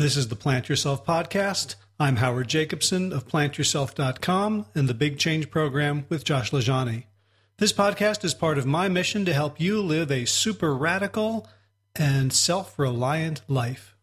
This is the Plant Yourself podcast. I'm Howard Jacobson of plantyourself.com and the Big Change Program with Josh LaJaunie. This podcast is part of my mission to help you live a super radical and self reliant life.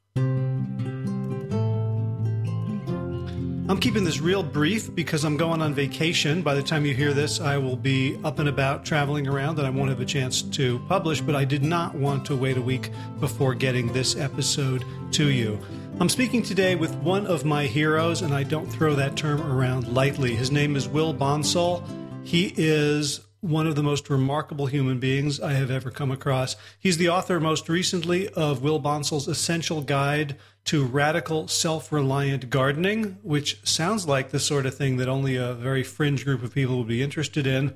I'm keeping this real brief because I'm going on vacation. By the time you hear this, I will be up and about traveling around and I won't have a chance to publish, but I did not want to wait a week before getting this episode to you. I'm speaking today with one of my heroes, and I don't throw that term around lightly. His name is Will Bonsall. He is one of the most remarkable human beings I have ever come across. He's the author, most recently, of Will Bonsall's Essential Guide to radical self reliant gardening, which sounds like the sort of thing that only a very fringe group of people would be interested in,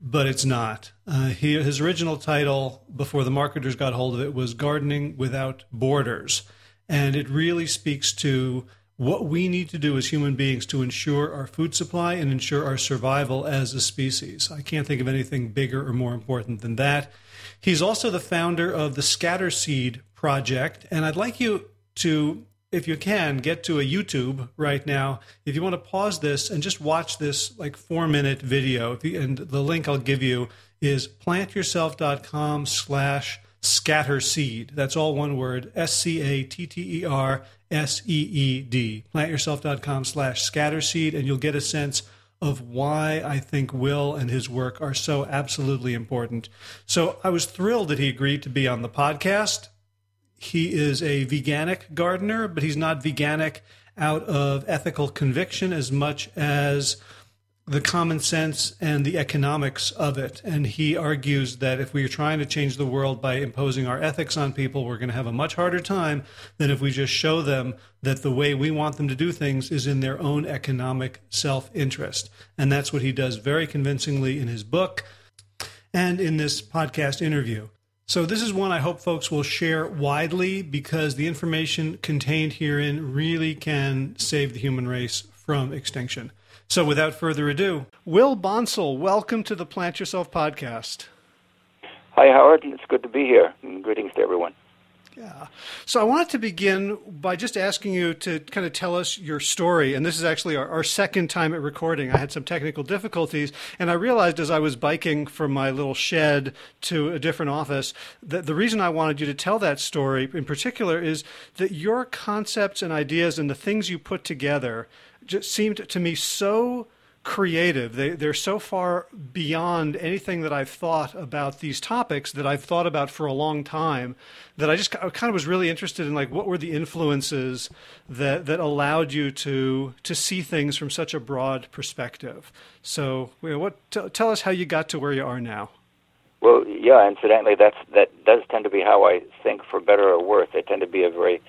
but it's not. Uh, he, his original title, before the marketers got hold of it, was Gardening Without Borders. And it really speaks to what we need to do as human beings to ensure our food supply and ensure our survival as a species. I can't think of anything bigger or more important than that. He's also the founder of the Scatter Seed Project, and I'd like you to, if you can, get to a YouTube right now. If you want to pause this and just watch this like four minute video, and the link I'll give you is plantyourself.com slash scatter seed. That's all one word, S C A T T E R S E E D. Plantyourself.com slash scatter seed, and you'll get a sense of why I think Will and his work are so absolutely important. So I was thrilled that he agreed to be on the podcast he is a veganic gardener, but he's not veganic out of ethical conviction as much as the common sense and the economics of it. And he argues that if we are trying to change the world by imposing our ethics on people, we're going to have a much harder time than if we just show them that the way we want them to do things is in their own economic self interest. And that's what he does very convincingly in his book and in this podcast interview. So, this is one I hope folks will share widely because the information contained herein really can save the human race from extinction. So, without further ado, Will Bonsall, welcome to the Plant Yourself podcast. Hi, Howard. It's good to be here. And greetings to everyone. Yeah. So I wanted to begin by just asking you to kind of tell us your story. And this is actually our, our, second time at recording. I had some technical difficulties, and I realized as I was biking from my little shed to a different office that the reason I wanted you to tell that story in particular is that your concepts and ideas and the things you put together just seemed to me so creative. They, they're so far beyond anything that I've thought about these topics that I've thought about for a long time that I just I kind of was really interested in like what were the influences that, that allowed you to to see things from such a broad perspective. So, you know, what t- tell us how you got to where you are now. Well, yeah. Incidentally, that's that does tend to be how I think, for better or worse. They tend to be a very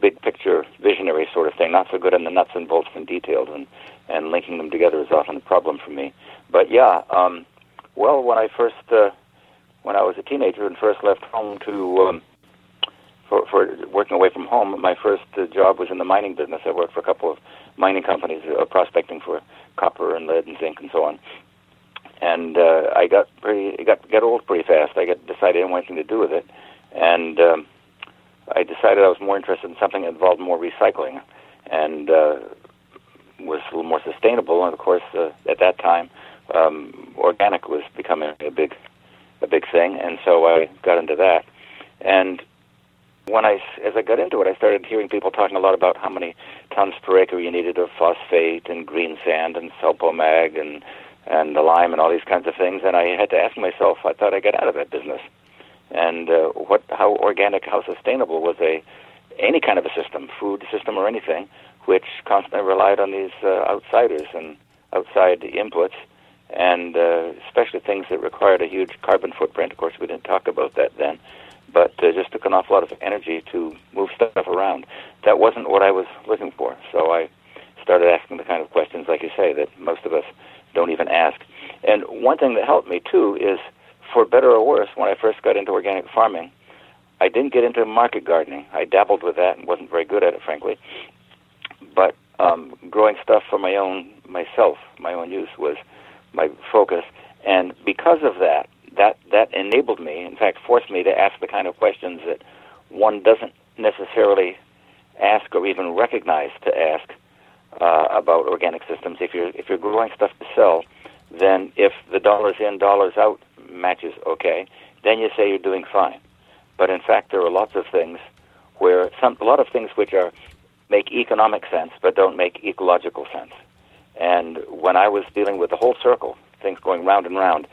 big picture, visionary sort of thing. Not so good in the nuts and bolts and details, and and linking them together is often a problem for me. But yeah, um, well, when I first, uh, when I was a teenager and first left home to um, for, for working away from home, my first uh, job was in the mining business. I worked for a couple of mining companies, uh, prospecting for copper and lead and zinc and so on. And uh, I got pretty, got got old pretty fast. I got decided I didn't want anything to do with it, and um, I decided I was more interested in something that involved more recycling. And uh, was a little more sustainable. And of course, uh, at that time, um, organic was becoming a big, a big thing, and so I got into that. And when I, as I got into it, I started hearing people talking a lot about how many tons per acre you needed of phosphate and green sand and sulfomag and and the lime and all these kinds of things. And I had to ask myself, I thought I got out of that business. And uh, what, how organic, how sustainable was a any kind of a system, food system or anything, which constantly relied on these uh, outsiders and outside inputs, and uh, especially things that required a huge carbon footprint. Of course, we didn't talk about that then, but uh, just took an awful lot of energy to move stuff around. That wasn't what I was looking for, so I started asking the kind of questions, like you say, that most of us don't even ask. And one thing that helped me too is, for better or worse, when I first got into organic farming, I didn't get into market gardening. I dabbled with that and wasn't very good at it, frankly but um, growing stuff for my own myself, my own use was my focus, and because of that, that that enabled me, in fact, forced me to ask the kind of questions that one doesn't necessarily ask or even recognize to ask uh, about organic systems. If you're if you're growing stuff to sell, then if the dollars in dollars out matches okay, then you say you're doing fine. But in fact, there are lots of things where some a lot of things which are make economic sense but don't make ecological sense. And when I was dealing with the whole circle, things going round and round,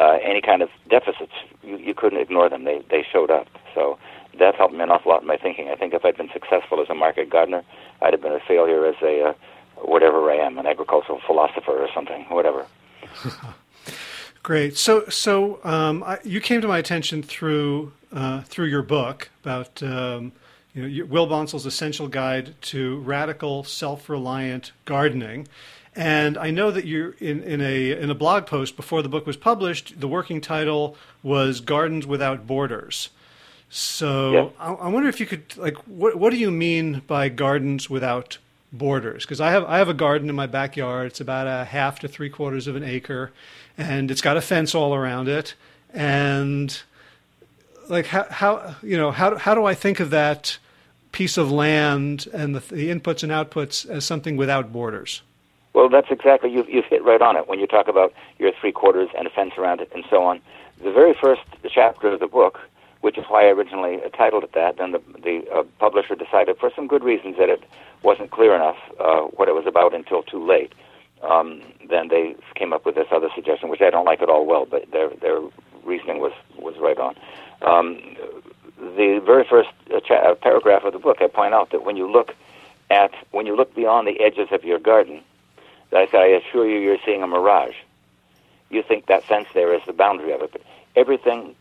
uh, any kind of deficits, you, you couldn't ignore them. They they showed up. So that helped me an awful lot in my thinking. I think if I'd been successful as a market gardener, I'd have been a failure as a uh, whatever I am, an agricultural philosopher or something, whatever. Great. So, so um, I, you came to my attention through uh, through your book about um, you know, Will Bonsall's Essential Guide to Radical Self-Reliant Gardening. And I know that you in, in a in a blog post before the book was published, the working title was Gardens Without Borders. So yeah. I, I, wonder if you could like what what do you mean by gardens without borders? Because I have I have a garden in my backyard. It's about a half to three quarters of an acre, and it's got a fence all around it. And like how how you know how how do I think of that piece of land and the, the inputs and outputs as something without borders? Well, that's exactly you've you've hit right on it when you talk about your three quarters and a fence around it and so on. The very first chapter of the book, which is why I originally titled it that, then the the uh, publisher decided for some good reasons that it wasn't clear enough uh, what it was about until too late. Um, then they came up with this other suggestion, which I don't like at all. Well, but their their reasoning was was right on. Um, the very first uh, cha- uh, paragraph of the book, I point out that when you look at when you look beyond the edges of your garden I say, I assure you, you're seeing a mirage. You think that fence there is the boundary of it, but everything,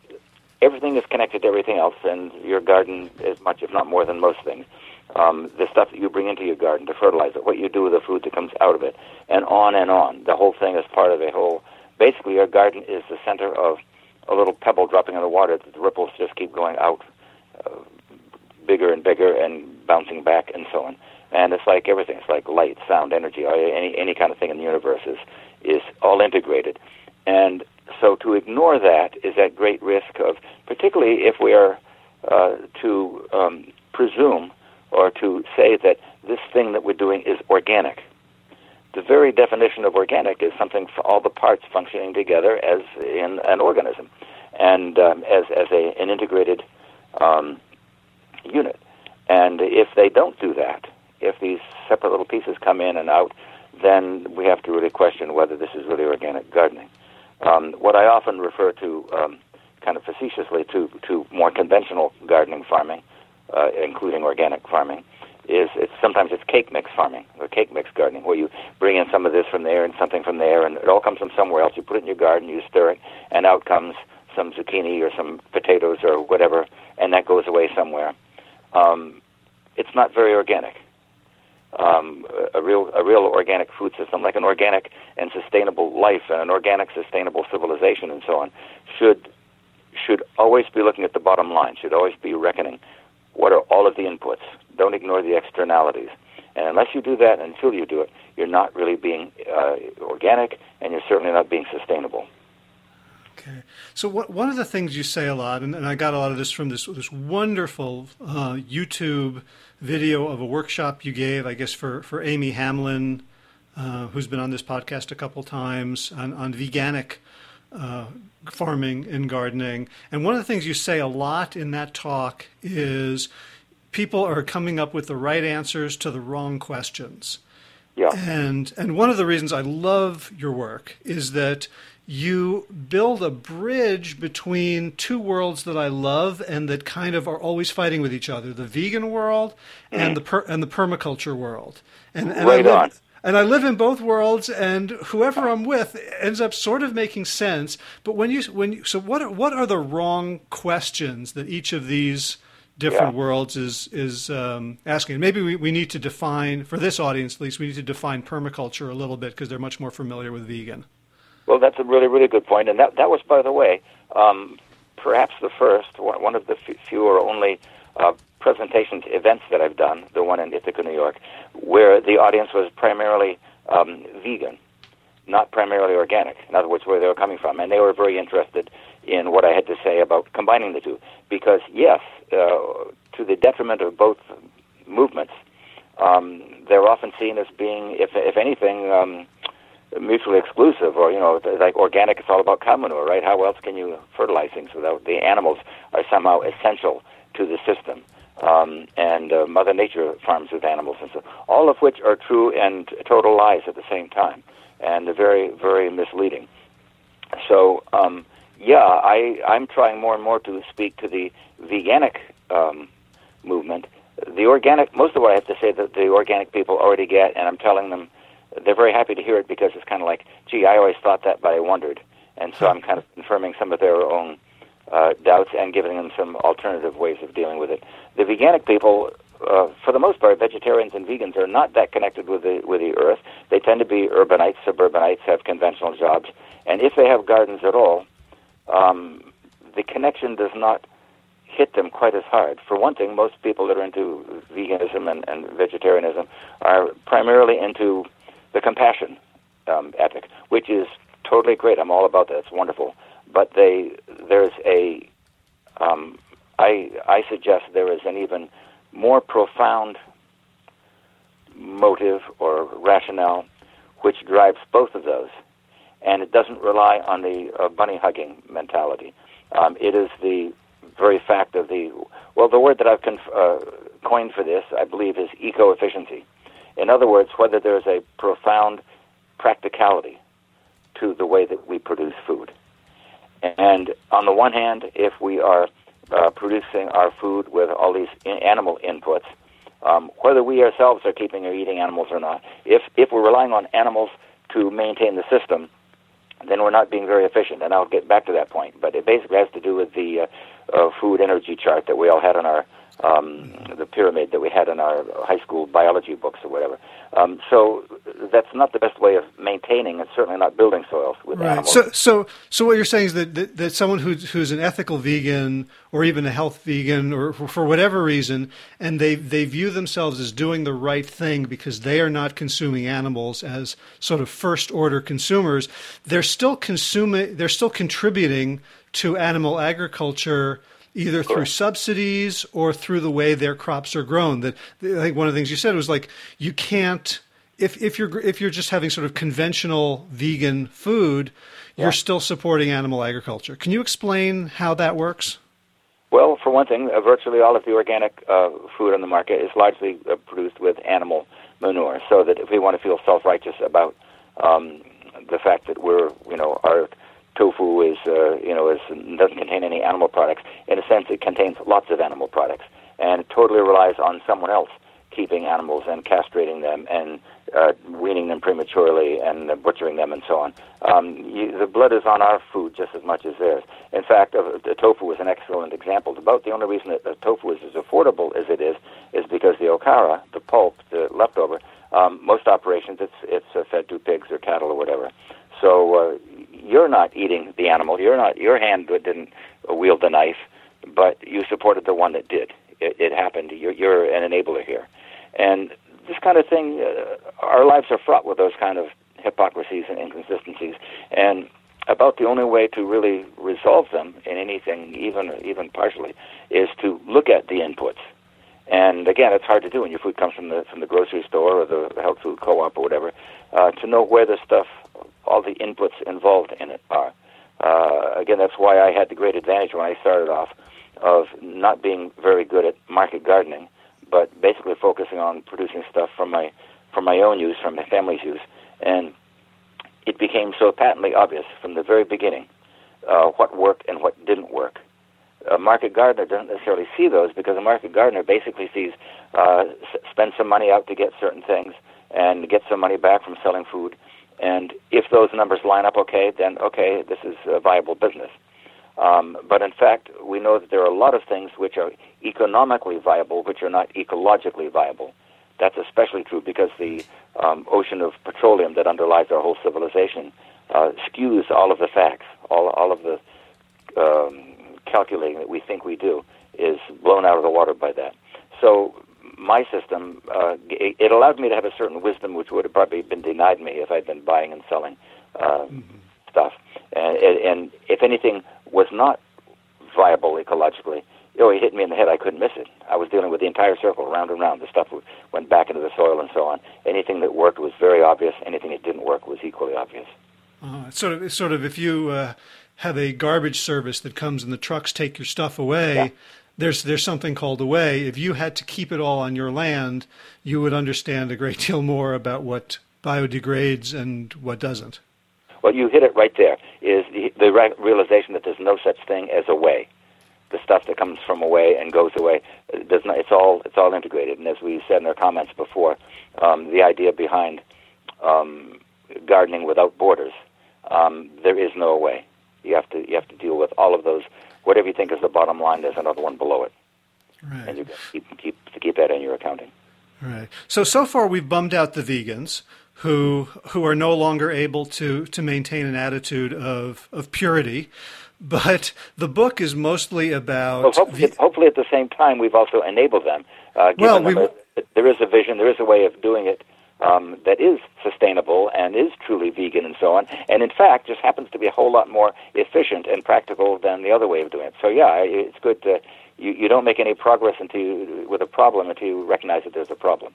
everything is connected to everything else, and your garden is much, if not more, than most things. Um, the stuff that you bring into your garden to fertilize it, what you do with the food that comes out of it, and on and on. The whole thing is part of a whole. Basically, your garden is the center of a little pebble dropping in the water. The ripples just keep going out, uh, bigger and bigger, and bouncing back, and so on and it's like everything. It's like light, sound, energy, or any any kind of thing in the universe is is all integrated. And so to ignore that is at great risk of, particularly if we are uh, to um, presume or to say that this thing that we're doing is organic. The very definition of organic is something for all the parts functioning together as in an organism, and um, as as a, an integrated um, unit. And if they don't do that, if these separate little pieces come in and out, then we have to really question whether this is really organic gardening. Um, what I often refer to, um, kind of facetiously, to, to more conventional gardening farming, uh, including organic farming, is it's sometimes it's cake mix farming or cake mix gardening, where you bring in some of this from there and something from there, and it all comes from somewhere else. You put it in your garden, you stir it, and out comes some zucchini or some potatoes or whatever, and that goes away somewhere. Um, it's not very organic um, a real a real organic food system, like an organic and sustainable life and an organic sustainable civilization and so on, should should always be looking at the bottom line. Should always be reckoning what are all of the inputs. Don't ignore the externalities. And unless you do that, until you do it, you're not really being uh, organic, and you're certainly not being sustainable. Okay. So what, one of the things you say a lot, and, and, I got a lot of this from this this wonderful uh, YouTube video of a workshop you gave, I guess, for, for Amy Hamlin, uh, who's been on this podcast a couple times, on, on veganic uh, farming and gardening. And one of the things you say a lot in that talk is people are coming up with the right answers to the wrong questions. Yeah. And and one of the reasons I love your work is that you build a bridge between two worlds that I love and that kind of are always fighting with each other: the vegan world and mm-hmm. the per- and the permaculture world. And, and right I live, on. And I live in both worlds, and whoever I'm with ends up sort of making sense. But when you when you, so what are, what are the wrong questions that each of these different yeah. worlds is is um, asking? Maybe we, we need to define for this audience at least we need to define permaculture a little bit because they're much more familiar with vegan. Well, that's a really, really good point, and that that was, by the way, um, perhaps the first one of the few or only uh, presentations events that I've done, the one in Ithaca, New York, where the audience was primarily um, vegan, not primarily organic. In other words, where they were coming from, and they were very interested in what I had to say about combining the two, because yes, uh, to the detriment of both movements, um, they're often seen as being, if if anything, um, mutually exclusive. Or you know, like organic, it's all about cow manure, right? How else can you fertilize things without the animals are somehow essential to the system? Um, and uh, Mother Nature farms with animals, and so all of which are true and total lies at the same time, and very, very misleading. So, um, yeah, I, I'm trying more and more to speak to the veganic um, movement. The organic, most of what I have to say that the organic people already get, and I'm telling them they're very happy to hear it because it's kind of like, gee, I always thought that, but I wondered. And so I'm kind of confirming some of their own uh, doubts and giving them some alternative ways of dealing with it. The veganic people, uh, for the most part, vegetarians and vegans are not that connected with the with the earth. They tend to be urbanites, suburbanites, have conventional jobs, and if they have gardens at all, um, the connection does not hit them quite as hard. For one thing, most people that are into veganism and, and vegetarianism are primarily into the compassion um, ethic, which is totally great. I'm all about that. It's wonderful. But they there's a um, I I suggest there is an even more profound motive or rationale which drives both of those and it doesn't rely on the uh, bunny hugging mentality. Um, it is the very fact of the well, the word that I've conf- uh, coined for this, I believe, is eco efficiency. In other words, whether there's a profound practicality to the way that we produce food. And on the one hand, if we are uh, producing our food with all these in- animal inputs, um, whether we ourselves are keeping or eating animals or not, if if we're relying on animals to maintain the system, then we're not being very efficient. And I'll get back to that point. But it basically has to do with the uh, uh, food energy chart that we all had on our um, the pyramid that we had in our high school biology books or whatever. Um, so that's not the best way of maintaining, and certainly not building soils with right. animals. So, so, so what you're saying is that, that, that someone who's, who's an ethical vegan or even a health vegan or for, for whatever reason, and they, they view themselves as doing the right thing because they are not consuming animals as sort of first order consumers, they're still consuming, they're still contributing to animal agriculture either through subsidies or through the way their crops are grown. That I think one of the things you said was like you can't if if you're if you're just having sort of conventional vegan food, you're still supporting animal agriculture. Can you explain how that works? Well, for one thing, uh, virtually all of the organic uh, food on the market is largely uh, produced with animal manure. So that if we want to feel self-righteous about um, the fact that we're, you know, our tofu is uh, you know is doesn't contain any animal products. In a sense, it contains lots of animal products, and it totally relies on someone else keeping animals and castrating them and uh, weaning them prematurely and uh, butchering them and so on. Um, you, the blood is on our food just as much as theirs. In fact, uh, tofu is an excellent example. About the only reason that the tofu is as affordable as it is is because the okara, the pulp, the leftover, um, most operations it's it's uh, fed to pigs or cattle or whatever. So uh, you're not eating the animal. You're not. Your hand didn't wield the knife, but you supported the one that did. It, it happened. You're, you're an enabler here, and this kind of thing. Uh, our lives are fraught with those kind of hypocrisies and inconsistencies, and about the only way to really resolve them in anything, even even partially, is to look at the inputs. And again, it's hard to do when your food comes from the from the grocery store or the health food co-op or whatever. Uh, to know where the stuff all the inputs involved in it are. Uh, again, that's why I had the great advantage when I started off of not being very good at market gardening, but basically focusing on producing stuff from my from my own use, from my family's use, and it became so patently obvious from the very beginning uh, what worked and what didn't work. A market gardener doesn't necessarily see those because a market gardener basically sees uh, s- spend some money out to get certain things and get some money back from selling food, and if those numbers line up okay, then okay, this is a viable business. Um, but in fact, we know that there are a lot of things which are economically viable, which are not ecologically viable. That's especially true because the um, ocean of petroleum that underlies our whole civilization uh, skews all of the facts, all, all of the um, calculating that we think we do is blown out of the water by that. So my system, uh, it, it allowed me to have a certain wisdom which would have probably been denied me if I'd been buying and selling uh, mm-hmm. stuff. And, and if anything was not viable ecologically, oh, he hit me in the head. I couldn't miss it. I was dealing with the entire circle, round and round. The stuff went back into the soil and so on. Anything that worked was very obvious. Anything that didn't work was equally obvious. Uh, it's sort of, it's sort of if you uh, have a garbage service that comes and the trucks take your stuff away. Yeah. There's there's something called away. If you had to keep it all on your land, you would understand a great deal more about what biodegrades and what doesn't. Well, you hit it right there. Is the, the realization that there's no such thing as away the stuff that comes from away and goes away does not. It's all it's all integrated. And as we said in our comments before, um, the idea behind um, gardening without borders, um, there is no way. You have to you have to deal with all of those. Whatever you think is the bottom line, there's another one below it, right. and you keep keep keep that in your accounting. Right. So so far we've bummed out the vegans who who are no longer able to to maintain an attitude of of purity. But the book is mostly about. Well, hopefully, the, hopefully, at the same time, we've also enabled them. Uh, well, a, there is a vision, there is a way of doing it um, that is sustainable and is truly vegan and so on. And in fact, just happens to be a whole lot more efficient and practical than the other way of doing it. So yeah, it's good to you, you don't make any progress until you, with a problem until you recognize that there's a problem.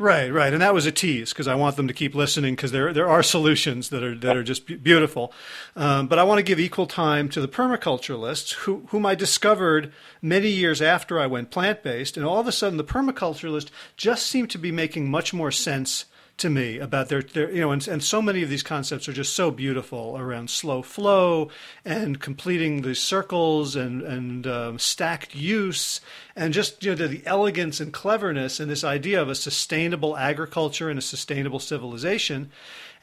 Right, right, and that was a tease because I want them to keep listening because there there are solutions that are that are just beautiful. Um, but I want to give equal time to the permaculturalists who, whom I discovered many years after I went plant based, and all of a sudden the permaculturalists just seemed to be making much more sense to me about their, their you know, and, and so many of these concepts are just so beautiful around slow flow and completing the circles and, and um, stacked use and just, you know, the, the elegance and cleverness and this idea of a sustainable agriculture and a sustainable civilization.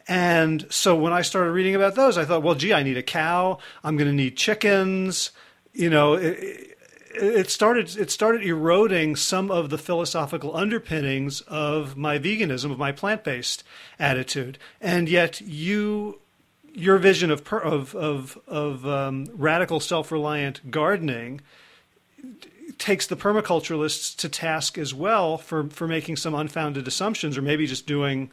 And so when I started reading about those, I thought, well, gee, I need a cow. I'm going to need chickens. You know, it, it started it started eroding some of the philosophical underpinnings of my veganism of my plant-based attitude. And yet you your vision of of of, of um, radical self-reliant gardening takes the permaculturalists to task as well for for making some unfounded assumptions or maybe just doing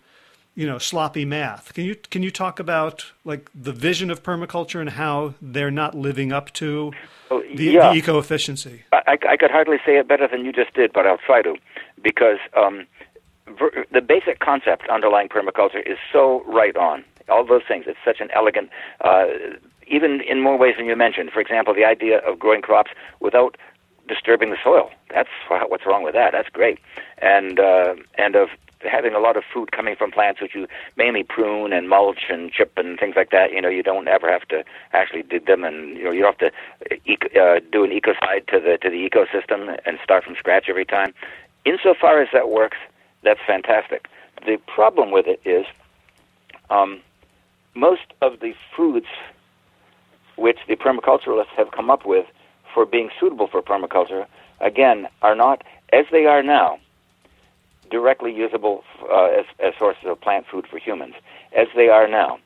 you know sloppy math. Can you can you talk about like the vision of permaculture and how they're not living up to oh, the, yeah. the eco efficiency I, I, could hardly say it better than you just did but i'll try to because um, ver- the basic concept underlying permaculture is so right on. All those things it's such an elegant uh, even in more ways than you mentioned. For example the idea of growing crops without disturbing the soil. That's what's wrong with that? That's great. And uh, and of having a lot of food coming from plants which you mainly prune and mulch and chip and things like that, you know, you don't ever have to actually dig them, and you know, you don't have to uh, do an ecocide to the to the ecosystem and start from scratch every time. Insofar as that works, that's fantastic. The problem with it is um, most of the foods which the permaculturalists have come up with for being suitable for permaculture, again, are not as they are now directly usable uh, as, as sources of plant food for humans, as they are now.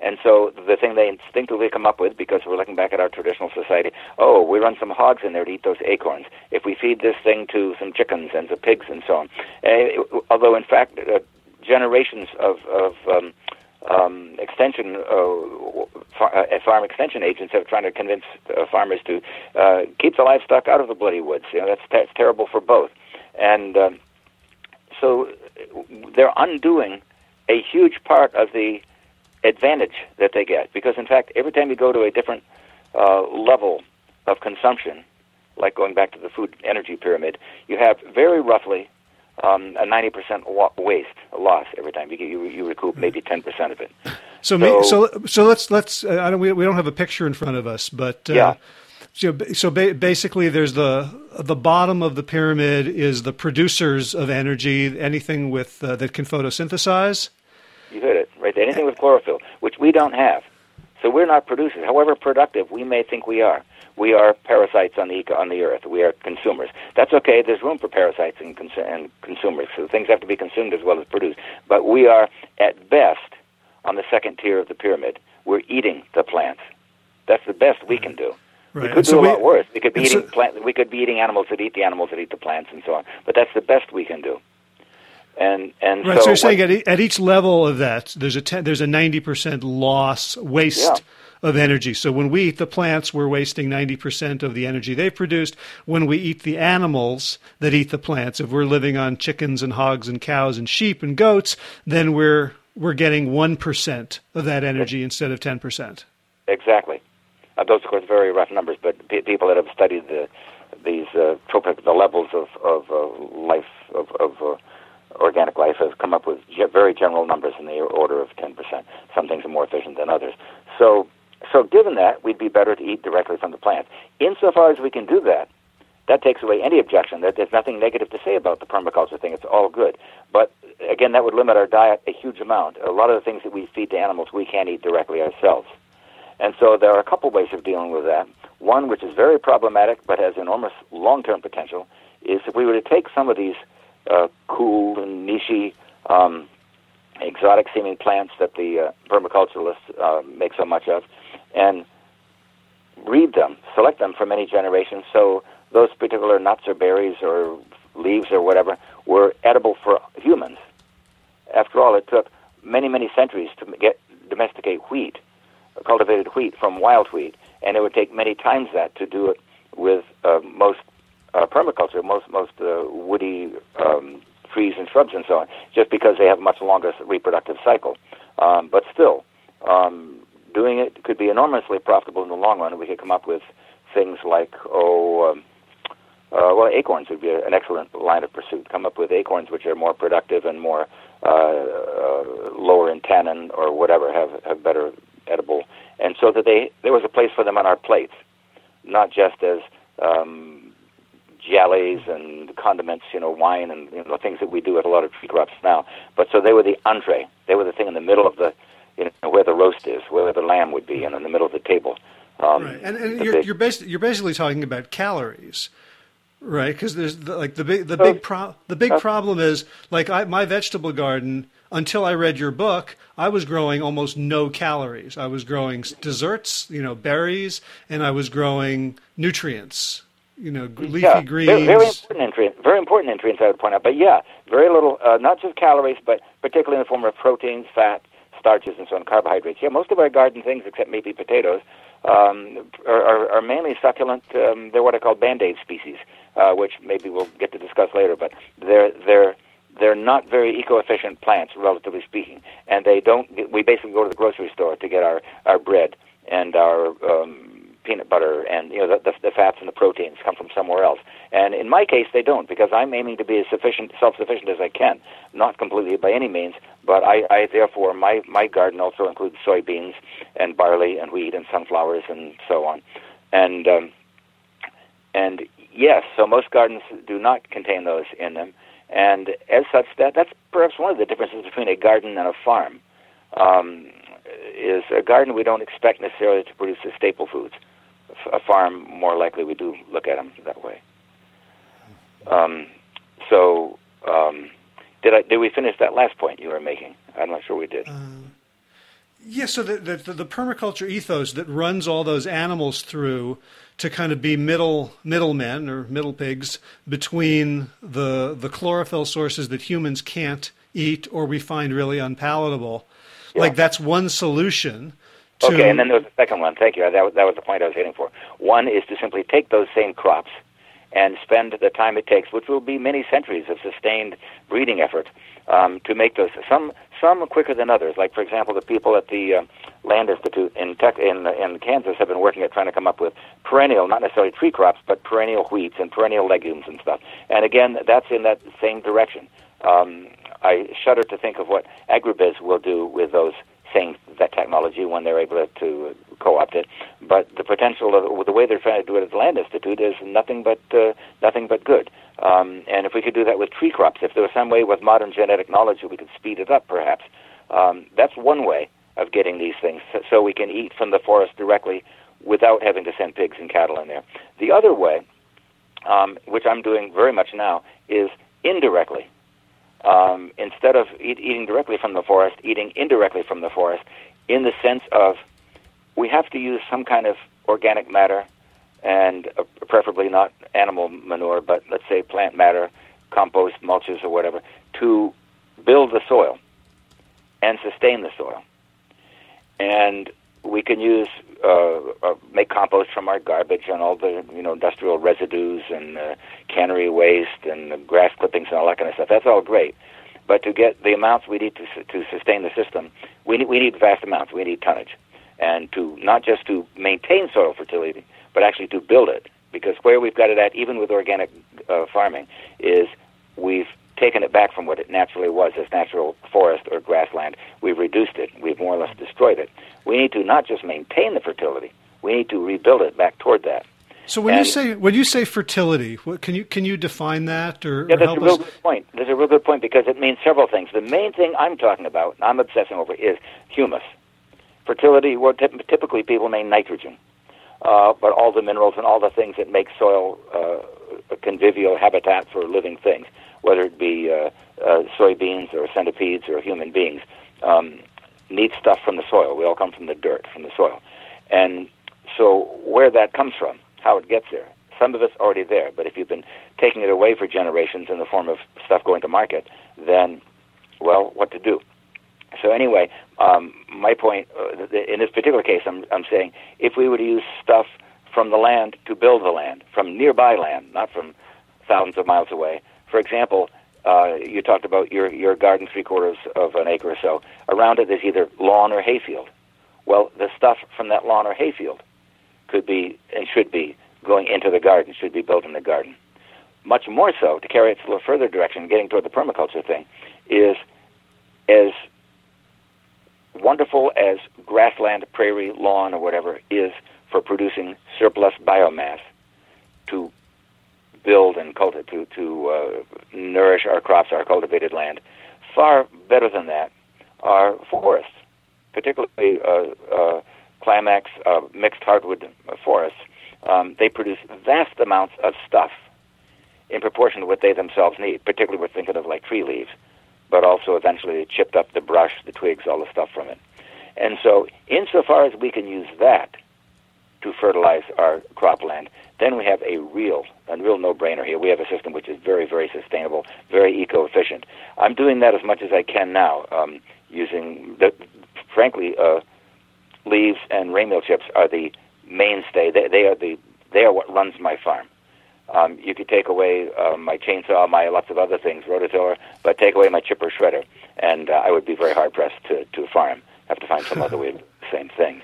And so the thing they instinctively come up with, because we're looking back at our traditional society, oh, we run some hogs in there to eat those acorns. If we feed this thing to some chickens and some pigs and so on, uh, although in fact uh, generations of, of um, um, extension uh, far, uh, farm extension agents have trying to convince uh, farmers to uh, keep the livestock out of the bloody woods. You know that's that's terrible for both. And um, so they're undoing a huge part of the advantage that they get because, in fact, every time you go to a different uh, level of consumption, like going back to the food energy pyramid, you have very roughly um, a 90% waste, a loss every time. You, get, you, you recoup maybe 10% of it. So, so, so, so let's let's. Uh, I don't. We, we don't have a picture in front of us, but uh, yeah. So, so ba- basically, there's the the bottom of the pyramid is the producers of energy, anything with uh, that can photosynthesize. You heard it right. There. Anything with chlorophyll, which we don't have, so we're not producers. However productive we may think we are, we are parasites on the on the earth. We are consumers. That's okay. There's room for parasites and, cons- and consumers. So things have to be consumed as well as produced. But we are at best on the second tier of the pyramid. We're eating the plants. That's the best we can do. Right. We could do a we, lot worse. We could be eating so, plant, We could be eating animals that eat the animals that eat the plants, and so on. But that's the best we can do. And and right. So, so you're saying at, at each level of that, there's a ten, there's a ninety percent loss waste of energy. So when we eat the plants, we're wasting 90% of the energy they've produced. When we eat the animals that eat the plants, if we're living on chickens and hogs and cows and sheep and goats, then we're we're getting 1% of that energy instead of 10%. Exactly. Uh, those, of course, very rough numbers, but p- people that have studied the, these uh, trophic, the levels of, of uh, life, of, of uh, organic life, have come up with ge- very general numbers in the order of 10%. Some things are more efficient than others. So, so given that, we'd be better to eat directly from the plants. Insofar as we can do that, that takes away any objection. That there's nothing negative to say about the permaculture thing. It's all good. But again, that would limit our diet a huge amount. A lot of the things that we feed to animals, we can't eat directly ourselves. And so there are a couple ways of dealing with that. One, which is very problematic but has enormous long-term potential, is if we were to take some of these uh, cool and nichey, um, exotic-seeming plants that the uh, permaculturalists uh, make so much of, and breed them, select them for many generations, so those particular nuts or berries or leaves or whatever were edible for humans. After all, it took many, many centuries to get domesticate wheat, cultivated wheat from wild wheat, and it would take many times that to do it with uh, most uh, permaculture, most most uh, woody um, trees and shrubs and so on, just because they have much longer reproductive cycle. Um, but still, um, doing it could be enormously profitable in the long run. We could come up with things like oh. Um, uh, well, acorns would be an excellent line of pursuit. Come up with acorns which are more productive and more uh, uh, lower in tannin or whatever, have have better edible, and so that they there was a place for them on our plates, not just as um, jellies and condiments, you know, wine and you know things that we do with a lot of tree crops now. But so they were the entree. They were the thing in the middle of the, you know, where the roast is, where the lamb would be, and in the middle of the table. Um, right, and, and you're, you're, basically, you're basically talking about calories. Right, because there's the, like the big the big pro, the big problem is like I, my vegetable garden. Until I read your book, I was growing almost no calories. I was growing desserts, you know, berries, and I was growing nutrients, you know, leafy yeah, greens. Very, very important nutrients. Very important nutrients. I would point out, but yeah, very little. Uh, not just calories, but particularly in the form of proteins, fat, starches, and so on, carbohydrates. Yeah, most of our garden things, except maybe potatoes, um, are, are, are mainly succulent. Um, they're what I call band-aid species uh, which maybe we'll get to discuss later. But they're they're they're not very eco-efficient plants, relatively speaking, and they don't. We basically go to the grocery store to get our our bread and our um, peanut butter, and you know the, the, the fats and the proteins come from somewhere else. And in my case, they don't because I'm aiming to be as sufficient, self-sufficient as I can. Not completely by any means, but I, I therefore my my garden also includes soybeans and barley and wheat and sunflowers and so on, and um, and Yes, so most gardens do not contain those in them, and as such, that that's perhaps one of the differences between a garden and a farm. Um, is a garden we don't expect necessarily to produce the staple foods. A farm, more likely, we do look at them that way. Um, so, um, did I did we finish that last point you were making? I'm not sure we did. Uh, yeah, so the, the, the permaculture ethos that runs all those animals through to kind of be middle middlemen or middle pigs between the the chlorophyll sources that humans can't eat or we find really unpalatable. Yeah. Like that's one solution. To... Okay, and then there was the second one. Thank you. That was, that was the point I was hitting for. One is to simply take those same crops and spend the time it takes, which will be many centuries of sustained breeding effort, um, to make those. Some some quicker than others. Like for example, the people at the uh, Land Institute in tech, in in Kansas have been working at trying to come up with perennial, not necessarily tree crops, but perennial wheats and perennial legumes and stuff. And again, that's in that same direction. Um, I shudder to think of what agribiz will do with those same that technology when they're able to co-opt it. But the potential of the way they're trying to do it at the Land Institute is nothing but uh, nothing but good. Um, and if we could do that with tree crops, if there was some way with modern genetic knowledge we could speed it up, perhaps um, that's one way of getting these things, so we can eat from the forest directly without having to send pigs and cattle in there. The other way, um, which I'm doing very much now, is indirectly um, instead of eat, eating directly from the forest, eating indirectly from the forest, in the sense of we have to use some kind of organic matter, and uh, preferably not animal manure, but let's say plant matter, compost, mulches, or whatever, to build the soil and sustain the soil. And we can use uh, uh, make compost from our garbage and all the you know industrial residues and uh, cannery waste and grass clippings and all that kind of stuff. That's all great, but to get the amounts we need to to sustain the system, we need we need vast amounts. We need tonnage, and to not just to maintain soil fertility, but actually to build it. Because where we've got it at, even with organic uh, farming, is we've taken it back from what it naturally was as natural forest or grassland. We've reduced it. We've more or less destroyed it. We need to not just maintain the fertility. We need to rebuild it back toward that. So when and, you say when you say fertility, what, can you can you define that or, yeah, that's or a real us? good point. That's a real good point because it means several things. The main thing I'm talking about, I'm obsessing over, is humus. Fertility. Well, typically people mean nitrogen, uh, but all the minerals and all the things that make soil uh, a convivial habitat for living things whether it be uh, uh, soybeans or centipedes or human beings, um, need stuff from the soil. We all come from the dirt, from the soil. And so where that comes from, how it gets there, some of it's already there. But if you've been taking it away for generations in the form of stuff going to market, then, well, what to do? So anyway, um, my point uh, in this particular case, I'm, I'm saying if we were to use stuff from the land to build the land, from nearby land, not from thousands of miles away, for example, uh, you talked about your your garden three quarters of an acre or so. Around it is either lawn or hayfield. Well, the stuff from that lawn or hayfield could be and should be going into the garden, should be built in the garden. Much more so, to carry it a little further direction, getting toward the permaculture thing, is as wonderful as grassland, prairie, lawn, or whatever is for producing surplus biomass to build and cultivate to to uh, nourish our crops, our cultivated land. Far better than that are forests, particularly uh, uh, climax uh, mixed hardwood forests. Um, they produce vast amounts of stuff in proportion to what they themselves need. Particularly, we're thinking of like tree leaves, but also eventually they chipped up the brush, the twigs, all the stuff from it. And so, insofar as we can use that to fertilize our cropland, then we have a real, a real no-brainer here. We have a system which is very, very sustainable, very eco-efficient. I'm doing that as much as I can now, um, using, the, frankly, uh, leaves and ramial chips are the mainstay. They, they are the, they are what runs my farm. Um, you could take away uh, my chainsaw, my lots of other things, rototiller, but take away my chipper shredder, and uh, I would be very hard pressed to to farm. Have to find some other way the same things.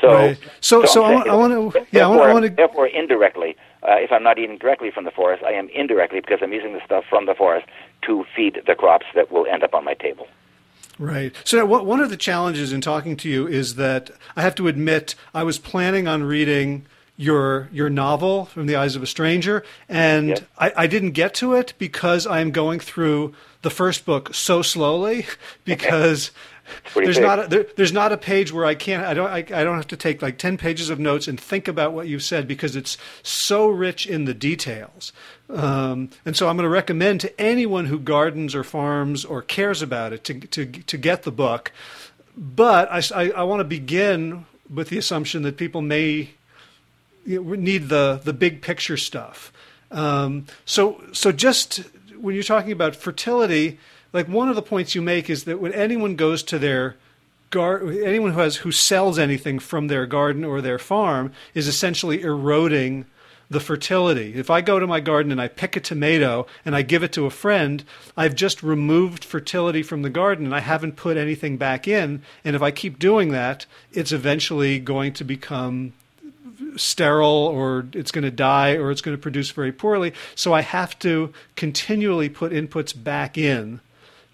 So, right. so, so, so I, want to, yeah, therefore, I want to. Therefore, indirectly, uh, if I'm not eating directly from the forest, I am indirectly because I'm using the stuff from the forest to feed the crops that will end up on my table. Right. So one of the challenges in talking to you is that I have to admit I was planning on reading your your novel from the eyes of a stranger and. I, I didn't get to it because i'm going through the first book so slowly because there's not a, there, there's not a page where I can't I don't I, I don't have to take like 10 pages of notes and think about what you've said because it's so rich in the details. Um, and so I'm going to recommend to anyone who gardens or farms or cares about it to to to get the book. But I, I, I want to begin with the assumption that people may need the the big picture stuff. Um, so so just when you're talking about fertility like one of the points you make is that when anyone goes to their gar- anyone who has who sells anything from their garden or their farm is essentially eroding the fertility. If I go to my garden and I pick a tomato and I give it to a friend, I've just removed fertility from the garden and I haven't put anything back in. And if I keep doing that, it's eventually going to become sterile or it's going to die or it's going to produce very poorly. So I have to continually put inputs back in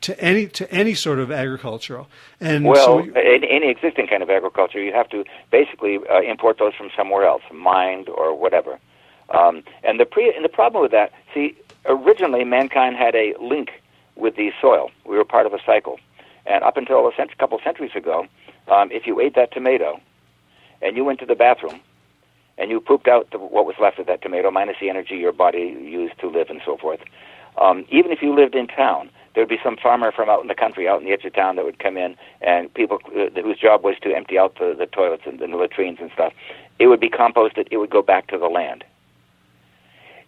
to any to any sort of agricultural. And well, so any, any existing kind of agriculture, you have to basically uh, import those from somewhere else, mined or whatever. Um, and the pre and the problem with that, see, originally mankind had a link with the soil. We were part of a cycle, and up until a cent- couple centuries ago, um, if you ate that tomato, and you went to the bathroom, and you pooped out the, what was left of that tomato minus the energy your body used to live and so forth. Um, even if you lived in town, there would be some farmer from out in the country, out in the edge of town, that would come in, and people uh, whose job was to empty out the, the toilets and the latrines and stuff. It would be composted. It would go back to the land,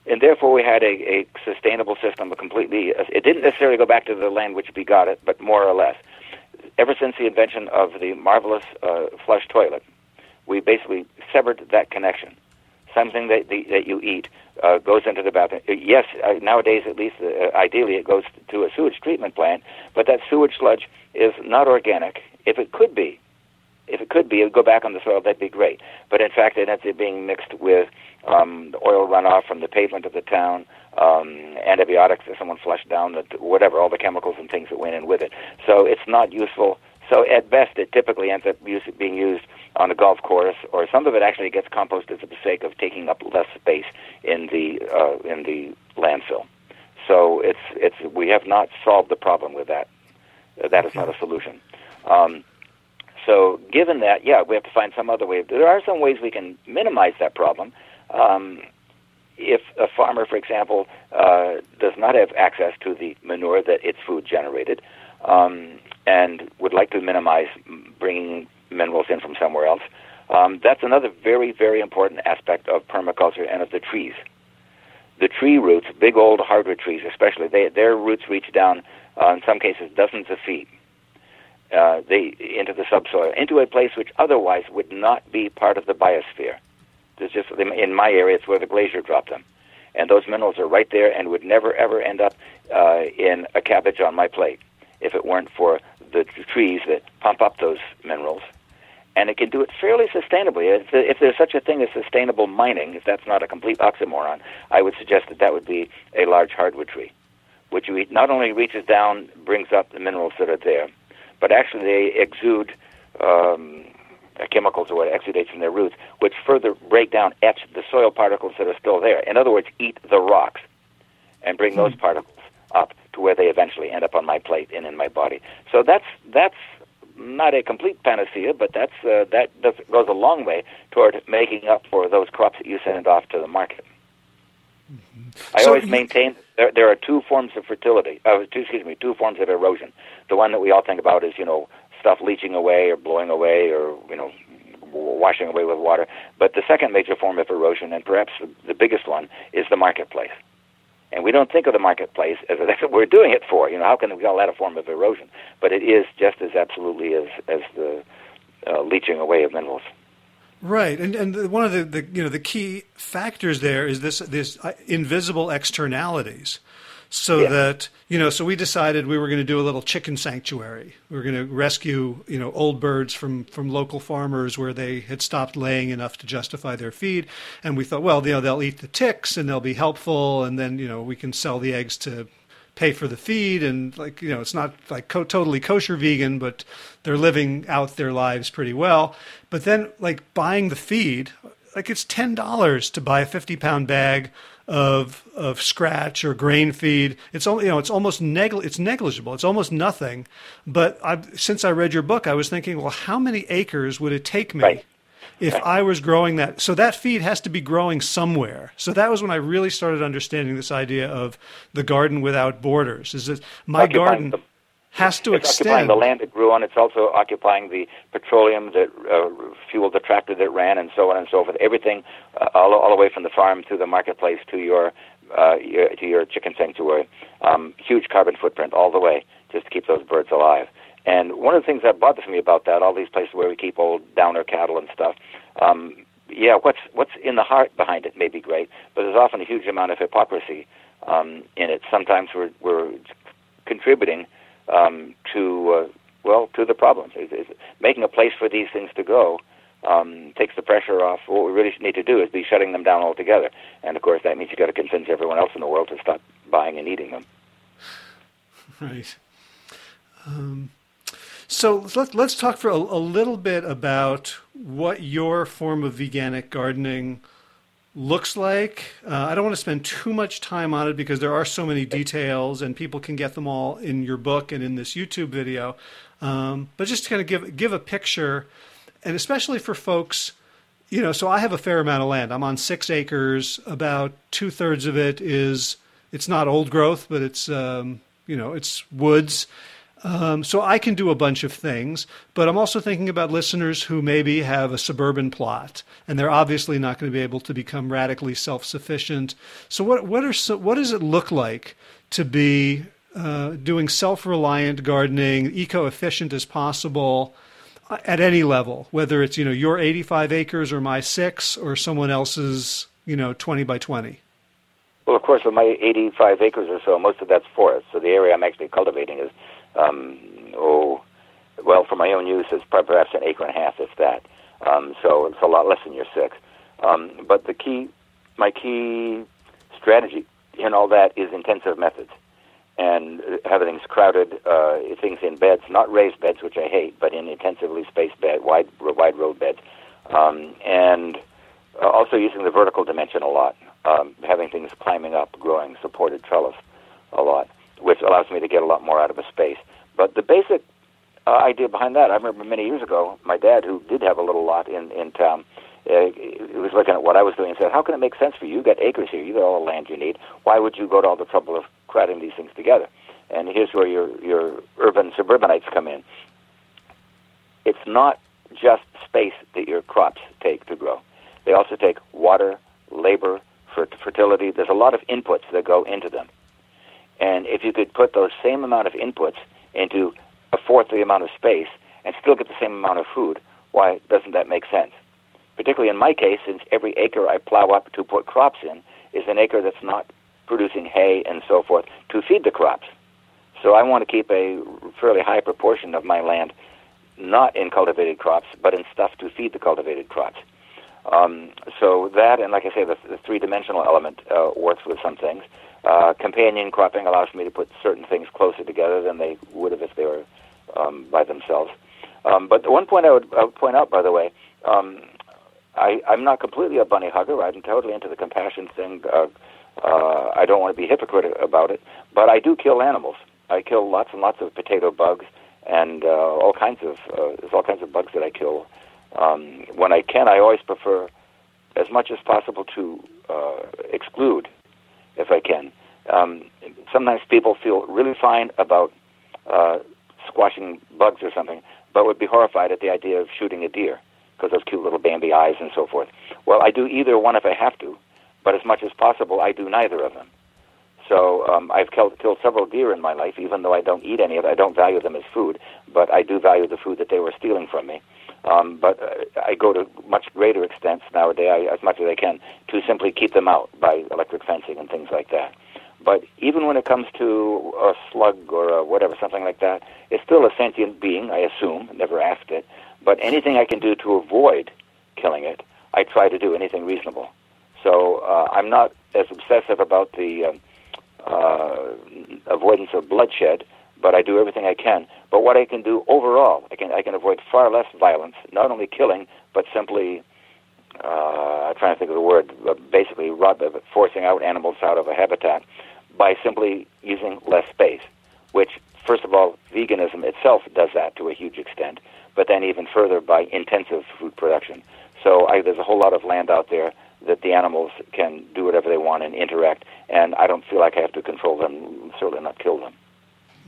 and therefore we had a, a sustainable system. A completely, it didn't necessarily go back to the land which begot it, but more or less. ever since the invention of the marvelous uh, flush toilet, we basically severed that connection. Something that the, that you eat uh, goes into the bathroom. Uh, yes, uh, nowadays at least, uh, ideally it goes to a sewage treatment plant, but that sewage sludge is not organic. If it could be, if it could be, it would go back on the soil. That'd be great. But in fact, it ends up being mixed with um, the oil runoff from the pavement of the town, um, antibiotics that someone flushed down, the, whatever, all the chemicals and things that went in with it. So it's not useful. So at best, it typically ends up being used on a golf course, or some of it actually gets composted for the sake of taking up less space in the uh, in the landfill. So it's it's we have not solved the problem with that. That is not a solution. Um, so given that, yeah, we have to find some other way. There are some ways we can minimize that problem. Um, if a farmer, for example, uh, does not have access to the manure that its food generated, um, and would like to minimize bringing minerals in from somewhere else, um, that's another very, very important aspect of permaculture and of the trees. The tree roots, big old hardwood trees especially, they, their roots reach down, uh, in some cases, dozens of feet uh, they, into the subsoil, into a place which otherwise would not be part of the biosphere. There's just in my area, it's where the glacier dropped them, and those minerals are right there and would never ever end up uh, in a cabbage on my plate if it weren't for the trees that pump up those minerals. And it can do it fairly sustainably. If, if there's such a thing as sustainable mining, if that's not a complete oxymoron, I would suggest that that would be a large hardwood tree, which not only reaches down, brings up the minerals that are there, but actually they exude um, chemicals or what exudates from their roots, which further break down, etch the soil particles that are still there. In other words, eat the rocks and bring those hmm. particles up to where they eventually end up on my plate and in my body. So that's that's not a complete panacea, but that's uh, that does, goes a long way toward making up for those crops that you send off to the market. Mm-hmm. I so always maintain there, there are two forms of fertility. Uh, two, excuse me, two forms of erosion. The one that we all think about is you know stuff leaching away or blowing away or you know washing away with water. But the second major form of erosion, and perhaps the, the biggest one, is the marketplace. And we don't think of the marketplace as that's what we're doing it for. You know, how can we call that a form of erosion? But it is just as absolutely as as the uh, leaching away of minerals. Right, and and one of the, the you know the key factors there is this this uh, invisible externalities, so yeah. that you know so we decided we were going to do a little chicken sanctuary. We were going to rescue you know old birds from from local farmers where they had stopped laying enough to justify their feed, and we thought well you know they'll eat the ticks and they'll be helpful, and then you know we can sell the eggs to pay for the feed and like you know it's not like co- totally kosher vegan but they're living out their lives pretty well but then like buying the feed like it's $10 to buy a 50 pound bag of of scratch or grain feed it's only you know it's almost negli- it's negligible it's almost nothing but I, since i read your book i was thinking well how many acres would it take me right if I was growing that. So that feed has to be growing somewhere. So that was when I really started understanding this idea of the garden without borders. Is that my garden the, has to it's extend. occupying the land it grew on. It's also occupying the petroleum that uh, fueled the tractor that ran, and so on and so forth. Everything, uh, all, all the way from the farm to the marketplace to your uh, your, to your chicken sanctuary. Um, huge carbon footprint all the way, just to keep those birds alive. And one of the things that bothers me about that, all these places where we keep old downer cattle and stuff, um, yeah, what's what's in the heart behind it may be great, but there's often a huge amount of hypocrisy um, in it. Sometimes we're we're contributing um, to uh, well to the it's making a place for these things to go um, takes the pressure off. What we really need to do is be shutting them down altogether. And of course, that means you've got to convince everyone else in the world to stop buying and eating them. Right. Um, so let, us talk for a, a, little bit about what your form of veganic gardening looks like. Uh, I don't want to spend too much time on it because there are so many details, and people can get them all in your book and in this YouTube video. Um, but just to kind of give give a picture, and especially for folks, you know. So I have a fair amount of land. I'm on six acres. About two thirds of it is it's not old growth, but it's um, you know it's woods um, so I can do a bunch of things, but I'm also thinking about listeners who maybe have a suburban plot, and they're obviously not going to be able to become radically self-sufficient. So what what are so, what does it look like to be uh, doing self-reliant gardening, eco-efficient as possible uh, at any level, whether it's you know your 85 acres or my six or someone else's you know 20 by 20? Well, of course, with my 85 acres or so, most of that's forest. So the area I'm actually cultivating is, um, oh, well, for my own use, it's perhaps an acre and a half, if that. Um, so it's a lot less than your six. Um, but the key, my key strategy in all that is intensive methods and having things crowded, uh, things in beds, not raised beds, which I hate, but in intensively spaced bed, wide wide road beds, um, and uh, also using the vertical dimension a lot, um, having things climbing up, growing supported trellis a lot, which allows me to get a lot more out of a space. But the basic uh, idea behind that, I remember many years ago, my dad, who did have a little lot in in town, uh, he was looking at what I was doing and said, "How can it make sense for you? You got acres here. You got all the land you need. Why would you go to all the trouble of crowding these things together. And here's where your your urban suburbanites come in. It's not just space that your crops take to grow. They also take water, labor, fertility. There's a lot of inputs that go into them. And if you could put those same amount of inputs into a fourth of the amount of space and still get the same amount of food, why doesn't that make sense? Particularly in my case, since every acre I plow up to put crops in is an acre that's not producing hay and so forth to feed the crops. So I want to keep a fairly high proportion of my land not in cultivated crops, but in stuff to feed the cultivated crops. Um, so that, and like I say, the, the three-dimensional element uh, works with some things. Uh, companion cropping allows me to put certain things closer together than they would have if they were um, by themselves. Um, but the one point I would, I would point out, by the way, um, I, I'm not completely a bunny hugger. I'm totally into the compassion thing. Uh, uh, I don't want to be hypocritical about it, but I do kill animals. I kill lots and lots of potato bugs and uh, all kinds of uh, there's all kinds of bugs that I kill. Um, when I can, I always prefer, as much as possible, to uh, exclude, if I can. Um, sometimes people feel really fine about uh, squashing bugs or something, but would be horrified at the idea of shooting a deer because those cute little Bambi eyes and so forth. Well, I do either one if I have to, but as much as possible, I do neither of them. So um, I've killed, killed several deer in my life, even though I don't eat any of it. I don't value them as food, but I do value the food that they were stealing from me. Um, but uh, I go to much greater extents nowadays, I, as much as I can, to simply keep them out by electric fencing and things like that. But even when it comes to a slug or a whatever, something like that, it's still a sentient being, I assume. Never asked it. But anything I can do to avoid killing it, I try to do anything reasonable. So uh, I'm not as obsessive about the uh, uh, avoidance of bloodshed, but I do everything I can. But what I can do overall, I can I can avoid far less violence, not only killing, but simply uh, I'm trying to think of the word, basically forcing out animals out of a habitat by simply using less space, which, first of all, veganism itself does that to a huge extent, but then even further by intensive food production. So I, there's a whole lot of land out there that the animals can do whatever they want and interact, and I don't feel like I have to control them, certainly not kill them.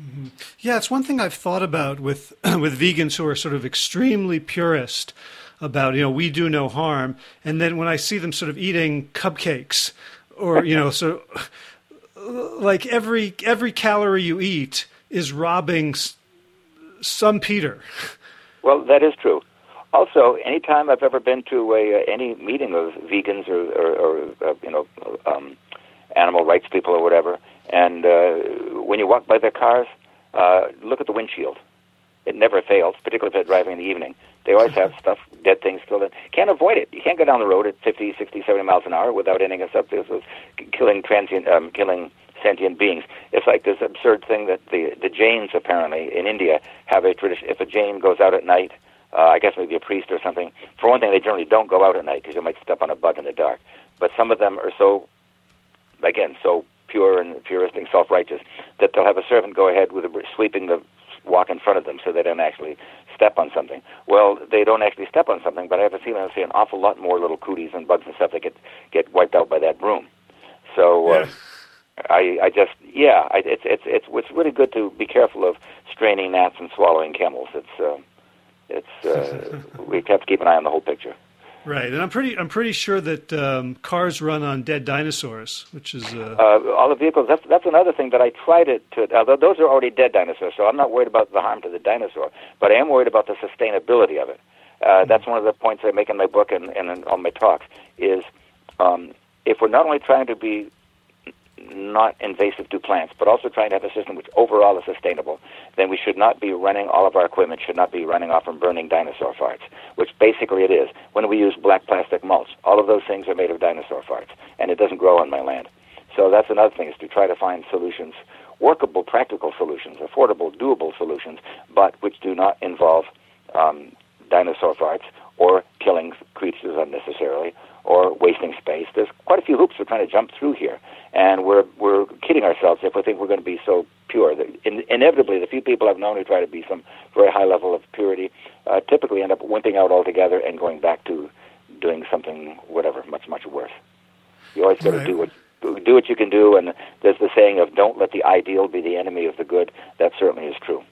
Mm-hmm. Yeah, it's one thing I've thought about with with vegans who are sort of extremely purist about you know we do no harm, and then when I see them sort of eating cupcakes or you know so like every every calorie you eat is robbing some Peter. Well, that is true. Also, anytime I've ever been to a, uh, any meeting of vegans or, or, or uh, you know um, animal rights people or whatever, and uh, when you walk by their cars, uh, look at the windshield. It never fails, particularly if they're driving in the evening. They always have stuff, dead things still in. Can't avoid it. You can't go down the road at 50, 60, 70 miles an hour without ending up with killing transient, um, killing sentient beings. It's like this absurd thing that the the Jains apparently in India have a tradition. If a Jain goes out at night uh, I guess maybe a priest or something. For one thing, they generally don't go out at night because you might step on a bug in the dark. But some of them are so, again, so pure and puristic, self-righteous that they'll have a servant go ahead with a, sweeping the walk in front of them so they don't actually step on something. Well, they don't actually step on something, but I have a feeling I see an awful lot more little cooties and bugs and stuff that get get wiped out by that broom. So. Uh, I, I just yeah, I, it's it's it's it's really good to be careful of straining gnats and swallowing camels. It's uh, it's uh, we have to keep an eye on the whole picture. Right, and I'm pretty I'm pretty sure that um, cars run on dead dinosaurs, which is uh... Uh, all the vehicles. That's that's another thing that I try to. to although those are already dead dinosaurs, so I'm not worried about the harm to the dinosaur, but I am worried about the sustainability of it. Uh, that's one of the points I make in my book and, and in all my talks. Is um, if we're not only trying to be not invasive to plants, but also trying to have a system which overall is sustainable, then we should not be running all of our equipment should not be running off and burning dinosaur farts, which basically it is. When we use black plastic mulch, all of those things are made of dinosaur farts, and it doesn't grow on my land. So that's another thing is to try to find solutions, workable, practical solutions, affordable, doable solutions, but which do not involve um, dinosaur farts or killing creatures unnecessarily or wasting space. There's quite a few hoops we're trying to jump through here, and we're we're kidding ourselves if we think we're going to be so pure. In, inevitably, the few people I've known who try to be some very high level of purity uh, typically end up wimping out altogether and going back to doing something whatever much much worse. You always got to right. do what do what you can do, and there's the saying of "Don't let the ideal be the enemy of the good." That certainly is true.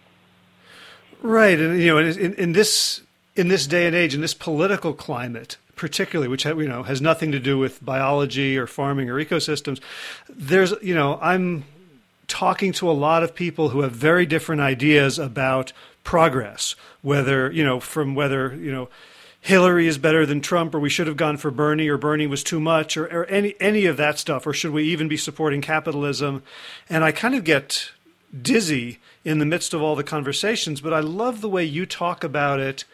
Right, and you know, in, in this in this day and age, in this political climate, particularly, which you know has nothing to do with biology or farming or ecosystems, there's you know I'm talking to a lot of people who have very different ideas about progress, whether you know from whether you know. Hillary is better than Trump, or we should have gone for Bernie, or Bernie was too much, or, or any any of that stuff, or should we even be supporting capitalism? And I kind of get dizzy in the midst of all the conversations, but I love the way you talk about it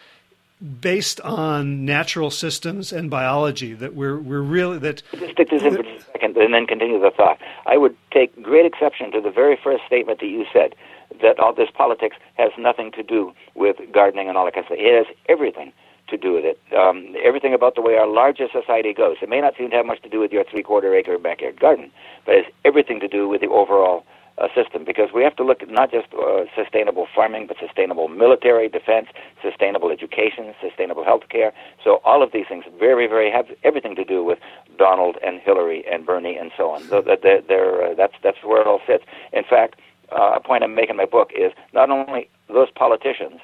based on natural systems and biology that we're we're really that. Just stick this in for a second, and then continue the thought. I would take great exception to the very first statement that you said that all this politics has nothing to do with gardening and all that kind of stuff. It has everything to do with it. Um, everything about the way our larger society goes. It may not seem to have much to do with your three-quarter acre backyard garden, but it has everything to do with the overall uh, system because we have to look at not just uh, sustainable farming, but sustainable military defense, sustainable education, sustainable health care. So all of these things very, very have everything to do with Donald and Hillary and Bernie and so on. So that they're, they're, uh, that's that's where it all sits. In fact, uh, a point I'm making in my book is not only those politicians,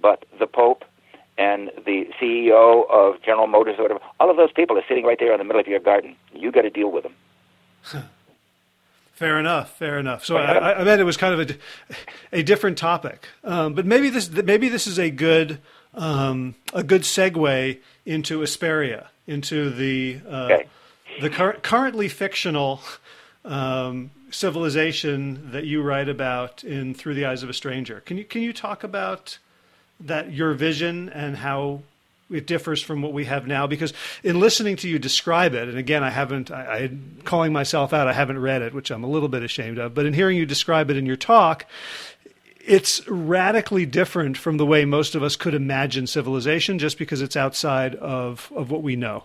but the Pope and the CEO of General Motors or whatever. All of those people are sitting right there in the middle of your garden. You got to deal with them. Fair enough. Fair enough. So I, I meant it was kind of a, a different topic, um, but maybe this maybe this is a good um, a good segue into Hesperia, into the uh, okay. the cur- currently fictional um, civilization that you write about in Through the Eyes of a Stranger. Can you can you talk about that your vision and how it differs from what we have now because in listening to you describe it and again i haven't I, I calling myself out i haven't read it which i'm a little bit ashamed of but in hearing you describe it in your talk it's radically different from the way most of us could imagine civilization just because it's outside of, of what we know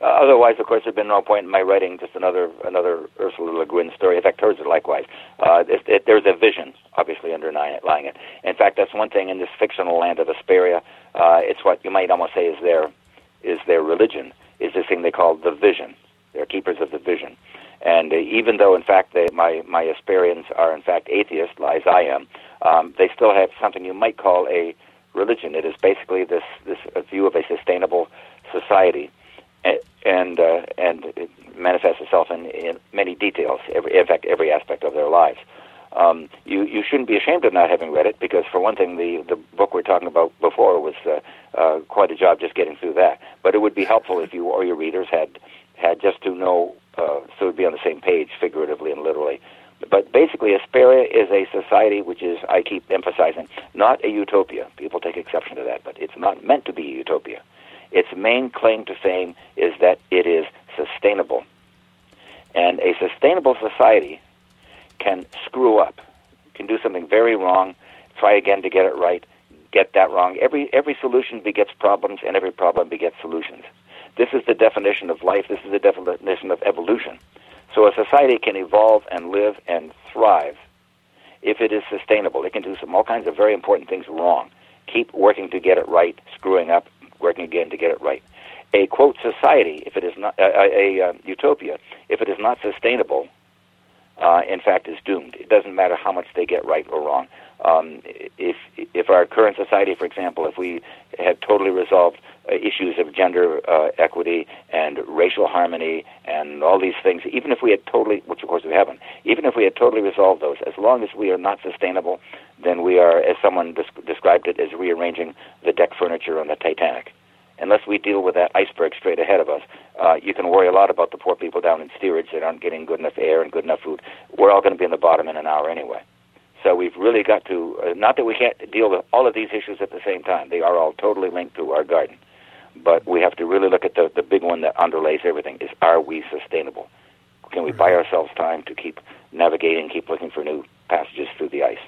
uh, otherwise, of course, there'd been no point in my writing just another another Ursula Le Guin story. In fact, hers are likewise. Uh, it, it, there's a vision, obviously, underlying it. In fact, that's one thing in this fictional land of Hesperia. Uh, it's what you might almost say is their is their religion. Is this thing they call the vision? They're keepers of the vision. And uh, even though, in fact, they, my my Hesperians are in fact atheists, as I am, um, they still have something you might call a religion. It is basically this this view of a sustainable society and uh, and it manifests itself in, in many details. Every, in fact, every aspect of their lives. Um, you you shouldn't be ashamed of not having read it because, for one thing, the the book we're talking about before was uh, uh, quite a job just getting through that. But it would be helpful if you or your readers had had just to know uh, so it'd be on the same page, figuratively and literally. But basically, Hesperia is a society which is, I keep emphasizing, not a utopia. People take exception to that, but it's not meant to be a utopia. Its main claim to fame is that it is sustainable. And a sustainable society can screw up, can do something very wrong, try again to get it right, get that wrong. Every, every solution begets problems, and every problem begets solutions. This is the definition of life, this is the definition of evolution. So a society can evolve and live and thrive if it is sustainable. It can do some all kinds of very important things wrong. Keep working to get it right, screwing up, working again to get it right. A quote society, if it is not a, a, uh, utopia, if it is not sustainable, uh, in fact, is doomed. It doesn't matter how much they get right or wrong. Um, if if our current society, for example, if we had totally resolved uh, issues of gender uh, equity and racial harmony and all these things, even if we had totally, which of course we haven't, even if we had totally resolved those, as long as we are not sustainable, then we are, as someone des- described it, as rearranging the deck furniture on the Titanic unless we deal with that iceberg straight ahead of us, uh, you can worry a lot about the poor people down in steerage that aren't getting good enough air and good enough food. We're all going to be in the bottom in an hour anyway. So we've really got to, uh, not that we can't deal with all of these issues at the same time. They are all totally linked to our garden. But we have to really look at the, the big one that underlays everything is are we sustainable? Can we buy ourselves time to keep navigating, keep looking for new passages through the ice?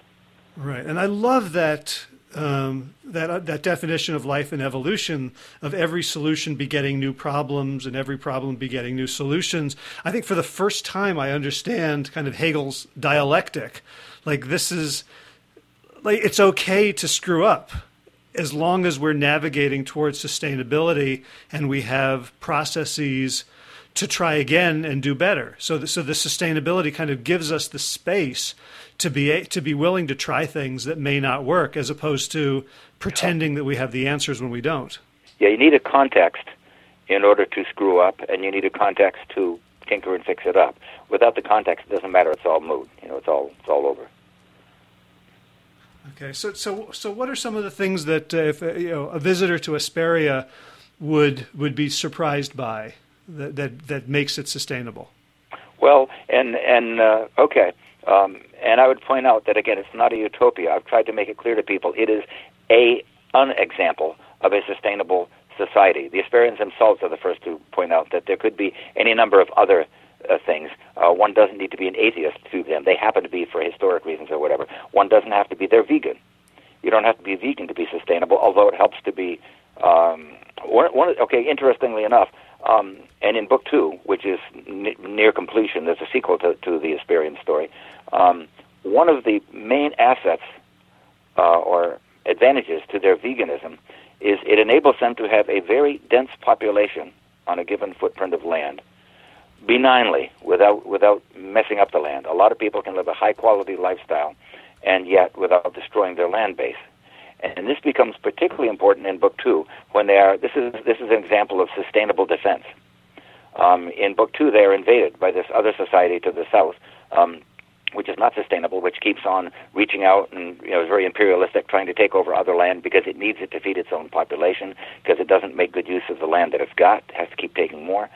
Right. And I love that um, that uh, that definition of life and evolution of every solution begetting new problems and every problem begetting new solutions. I think for the first time I understand kind of Hegel's dialectic. Like this is like it's okay to screw up as long as we're navigating towards sustainability and we have processes to try again and do better. So the, so the sustainability kind of gives us the space to be to be willing to try things that may not work, as opposed to pretending that we have the answers when we don't. Yeah, you need a context in order to screw up, and you need a context to tinker and fix it up. Without the context, it doesn't matter. It's all moot. You know, it's all it's all over. Okay, so so so what are some of the things that uh, if uh, you know a visitor to Hesperia would would be surprised by that that, that makes it sustainable? Well, and and uh, okay, um, and I would point out that again, it's not a utopia. I've tried to make it clear to people it is a an example of a sustainable society. The Asperians themselves are the first to point out that there could be any number of other uh, things. Uh, one doesn't need to be an atheist to them. They happen to be for historic reasons or whatever. One doesn't have to be. They're vegan. You don't have to be vegan to be sustainable, although it helps to be. Um, one, one, okay, interestingly enough, um, and in book two, which is n- near completion, there's a sequel to, to the Hesperian story. Um, one of the main assets uh, or advantages to their veganism is it enables them to have a very dense population on a given footprint of land benignly without without messing up the land. A lot of people can live a high quality lifestyle and yet without destroying their land base. And this becomes particularly important in book two when they are. This is this is an example of sustainable defense. Um, in book two, they are invaded by this other society to the south, um, which is not sustainable, which keeps on reaching out and you know is very imperialistic, trying to take over other land because it needs it to feed its own population, because it doesn't make good use of the land that it's got, it has to keep taking more.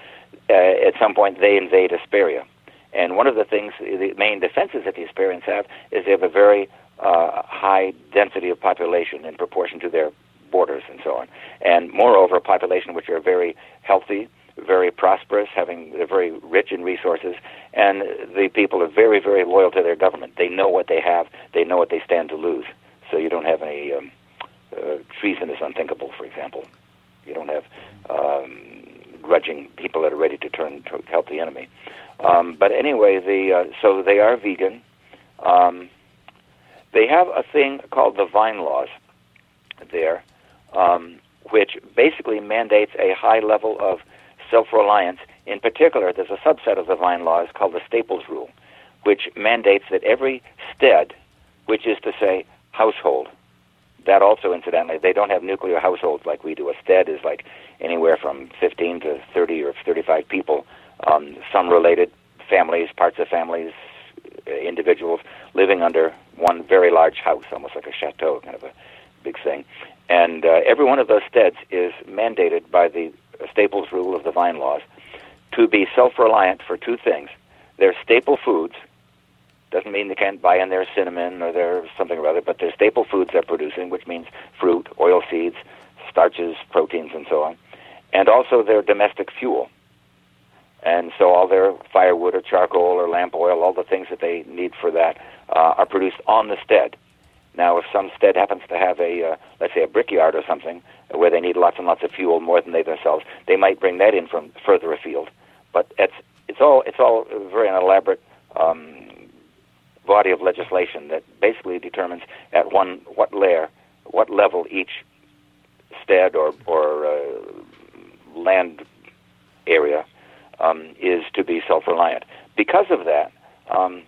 Uh, at some point, they invade Hesperia, and one of the things, the main defenses that the Hesperians have, is they have a very uh, high density of population in proportion to their borders and so on, and moreover, a population which are very healthy very prosperous, having they're very rich in resources, and the people are very, very loyal to their government. They know what they have. They know what they stand to lose. So you don't have any um, uh, treason is unthinkable, for example. You don't have um, grudging people that are ready to turn to help the enemy. Um, but anyway, the uh, so they are vegan. Um, they have a thing called the vine laws there, um, which basically mandates a high level of self reliance. In particular, there's a subset of the vine laws called the Staples Rule, which mandates that every stead, which is to say household, that also incidentally, they don't have nuclear households like we do. A stead is like anywhere from 15 to 30 or 35 people, um, some related families, parts of families, uh, individuals living under one very large house, almost like a chateau, kind of a big thing. And uh, every one of those steads is mandated by the Staples rule of the vine laws, to be self-reliant for two things. Their staple foods doesn't mean they can't buy in their cinnamon or their something or other, but their staple foods they're producing, which means fruit, oil seeds, starches, proteins, and so on, and also their domestic fuel. And so all their firewood or charcoal or lamp oil, all the things that they need for that, uh, are produced on the stead. Now, if some stead happens to have a, uh, let's say, a brickyard or something, where they need lots and lots of fuel more than they themselves, they might bring that in from further afield. But it's it's all it's all very an elaborate um, body of legislation that basically determines at one what layer, what level each stead or or uh, land area um, is to be self-reliant. Because of that, um,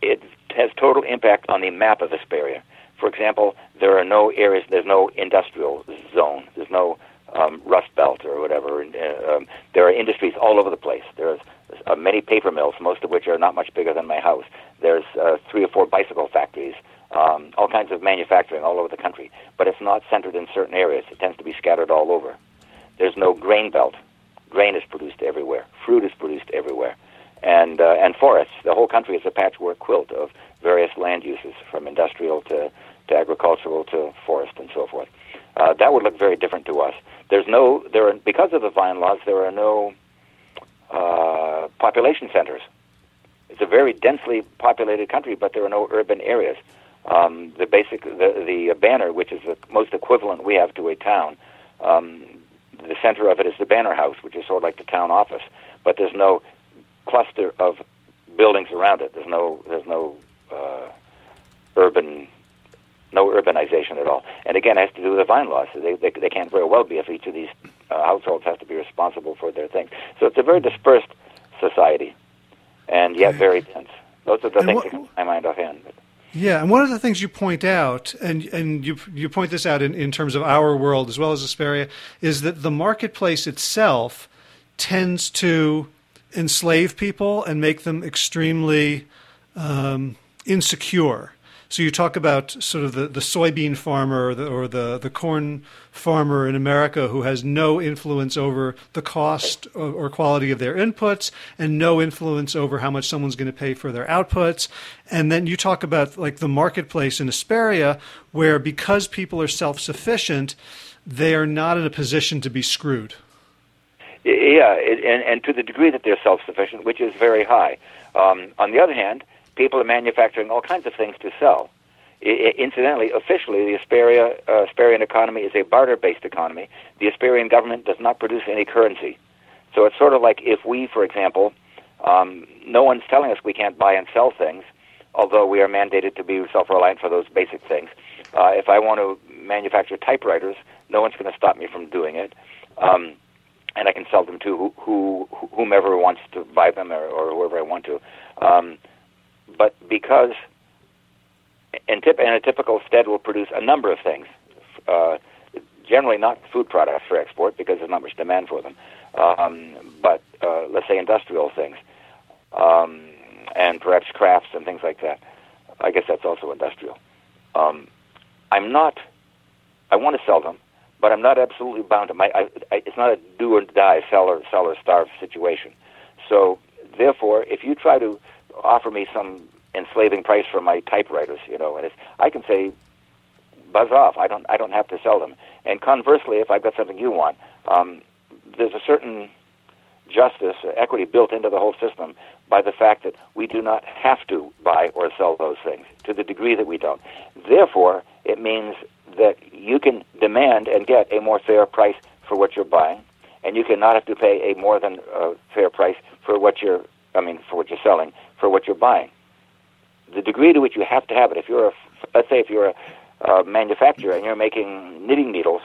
it has total impact on the map of Hesperia. For example, there are no areas, there's no industrial zone, there's no um, rust belt or whatever. Uh, um, there are industries all over the place. There's uh, many paper mills, most of which are not much bigger than my house. There's uh, three or four bicycle factories, um, all kinds of manufacturing all over the country. But it's not centered in certain areas. It tends to be scattered all over. There's no grain belt. Grain is produced everywhere. Fruit is produced everywhere. And, uh, and forests. The whole country is a patchwork quilt of various land uses, from industrial to, to agricultural to forest and so forth. Uh, that would look very different to us. There's no there are because of the vine laws there are no uh, population centers. It's a very densely populated country, but there are no urban areas. Um, the basic the the banner, which is the most equivalent we have to a town, um, the center of it is the banner house, which is sort of like the town office. But there's no cluster of buildings around it. There's no there's no uh, urban no urbanization at all. And again, it has to do with the vine laws. They, they, they can't very well be if each of these uh, households has to be responsible for their things. So it's a very dispersed society, and yet very dense. Those are the and things what, that come to my mind offhand. But. Yeah, and one of the things you point out, and and you you point this out in, in terms of our world as well as Hesperia, is that the marketplace itself tends to enslave people and make them extremely um, insecure. So you talk about sort of the, the soybean farmer or the, or the, the corn farmer in America who has no influence over the cost or, or quality of their inputs and no influence over how much someone's going to pay for their outputs. And then you talk about like the marketplace in Hesperia where because people are self-sufficient, they are not in a position to be screwed. Yeah, and, and to the degree that they're self-sufficient, which is very high. Um, on the other hand, people are manufacturing all kinds of things to sell. I, incidentally, officially, the Hesperia, uh, Hesperian economy is a barter-based economy. The Hesperian government does not produce any currency. So it's sort of like if we, for example, um, no one's telling us we can't buy and sell things, although we are mandated to be self-reliant for those basic things. Uh, if I want to manufacture typewriters, no one's going to stop me from doing it. Um, and I can sell them to who, who, whomever wants to buy them or, or whoever I want to. Um, but because and, tip, and a typical stead will produce a number of things, uh, generally not food products for export because there's not much demand for them, um, but uh, let's say industrial things, um, and perhaps crafts and things like that. I guess that's also industrial. Um, I'm not. I want to sell them, but I'm not absolutely bound to my. I, I, it's not a do or die, sell or sell or starve situation. So, therefore, if you try to offer me some enslaving price for my typewriters, you know, and it's, I can say, buzz off. I don't, I don't have to sell them. And conversely, if I've got something you want, um, there's a certain justice, uh, equity built into the whole system by the fact that we do not have to buy or sell those things to the degree that we don't. Therefore, it means that you can demand and get a more fair price for what you're buying, and you cannot have to pay a more than uh, fair price for what you're, I mean, for what you're selling for what you're buying. The degree to which you have to have it, if you're a, let's say if you're a, a manufacturer and you're making knitting needles,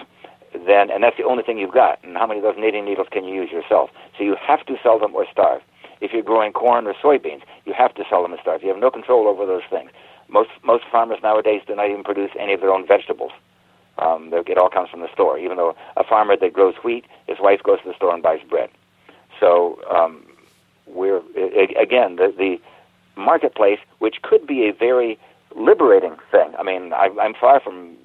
then and that's the only thing you've got. And how many of those knitting needles can you use yourself? So you have to sell them or starve. If you're growing corn or soybeans, you have to sell them or starve. You have no control over those things. Most most farmers nowadays do not even produce any of their own vegetables. Um, it all comes from the store. Even though a farmer that grows wheat, his wife goes to the store and buys bread. So um, we're again the the marketplace, which could be a very liberating thing. I mean, I, I'm far from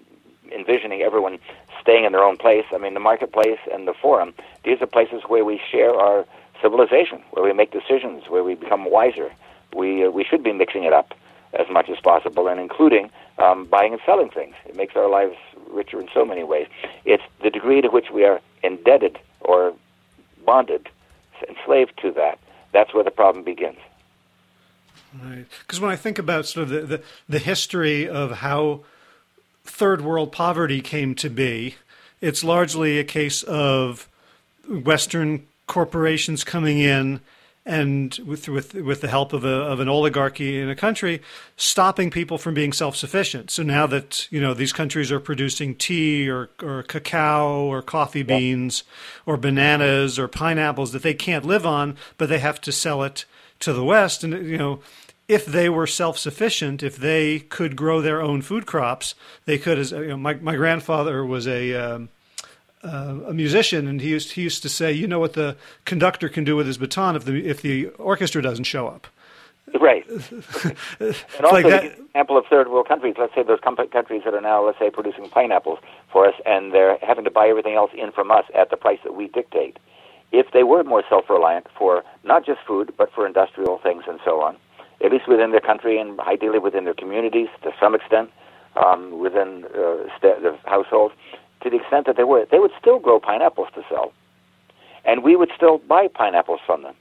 envisioning everyone staying in their own place. I mean, the marketplace and the forum; these are places where we share our civilization, where we make decisions, where we become wiser. We uh, we should be mixing it up as much as possible, and including um, buying and selling things. It makes our lives richer in so many ways. It's the degree to which we are indebted or bonded, enslaved to that that's where the problem begins. Right. Because when I think about sort of the, the, the history of how third world poverty came to be, it's largely a case of Western corporations coming in and with with with the help of a of an oligarchy in a country, stopping people from being self sufficient. So now that you know these countries are producing tea or or cacao or coffee beans or bananas or pineapples that they can't live on, but they have to sell it to the West, and you know if they were self sufficient, if they could grow their own food crops, they could. As you know, my my grandfather was a um, uh, a musician, and he used he used to say, "You know what the conductor can do with his baton if the if the orchestra doesn't show up." Right. and also, like that, example of third world countries. Let's say those countries that are now, let's say, producing pineapples for us, and they're having to buy everything else in from us at the price that we dictate. If they were more self-reliant for not just food, but for industrial things and so on, at least within their country and ideally within their communities to some extent, um, within uh, st- the household, to the extent that they were, they would still grow pineapples to sell, and we would still buy pineapples from them,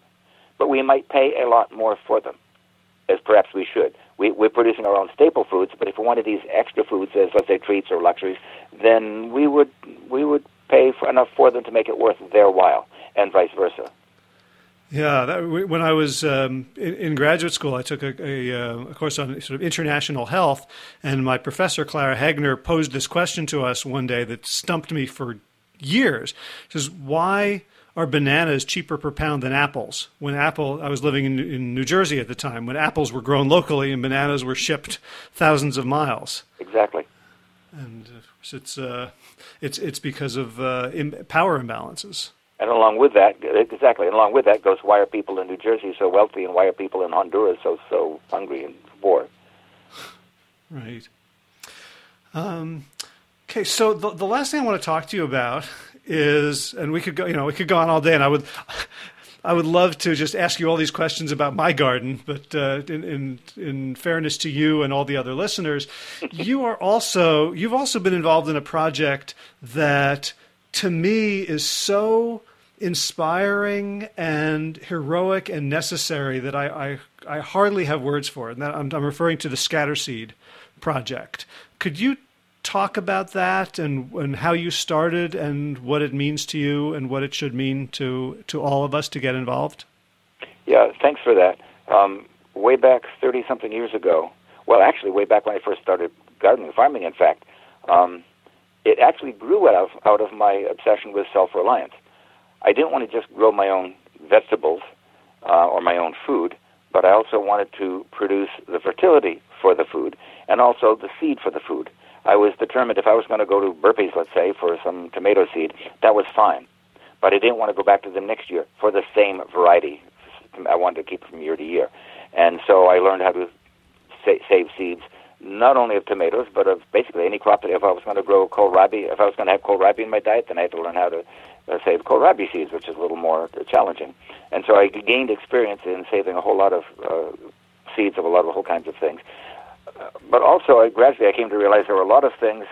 but we might pay a lot more for them as perhaps we should. We, we're producing our own staple foods, but if we wanted these extra foods as, let's say, treats or luxuries, then we would we would pay for enough for them to make it worth their while, and vice versa. Yeah, that, when I was um, in, in, graduate school, I took a, a, uh, a, course on sort of international health, and my professor Clara Hegner posed this question to us one day that stumped me for years. She says, "Why are bananas cheaper per pound than apples? When apple, I was living in, in New Jersey at the time, when apples were grown locally and bananas were shipped thousands of miles. Exactly. And it's uh, it's it's because of uh, Im- power imbalances. And along with that, exactly, and along with that goes why are people in New Jersey so wealthy, and why are people in Honduras so so hungry and poor? Right. Um, okay, so the, the last thing I want to talk to you about is, and we could go, you know, we could go on all day, and I would, I would love to just ask you all these questions about my garden, but uh, in, in, in fairness to you and all the other listeners, you are also you've also been involved in a project that, to me, is so inspiring and heroic and necessary that I, I, I hardly have words for. And I'm, I'm referring to the Scatterseed project. Could you talk about that and, and how you started and what it means to you and what it should mean to, to all of us to get involved? Yeah, thanks for that. Um, way back 30 something years ago, well, actually, way back when I first started gardening, farming, in fact, um, it actually grew out of, out of my obsession with self reliance. I didn't want to just grow my own vegetables uh, or my own food, but I also wanted to produce the fertility for the food and also the seed for the food. I was determined if I was going to go to Burpees, let's say, for some tomato seed, that was fine. But I didn't want to go back to them next year for the same variety. I wanted to keep from year to year. And so I learned how to sa- save seeds, not only of tomatoes, but of basically any crop that if I was going to grow kohlrabi, if I was going to have kohlrabi in my diet, then I had to learn how to uh, save kohlrabi seeds, which is a little more challenging. And so I gained experience in saving a whole lot of uh, seeds of a lot of whole kinds of things but also, I gradually I came to realize there were a lot of things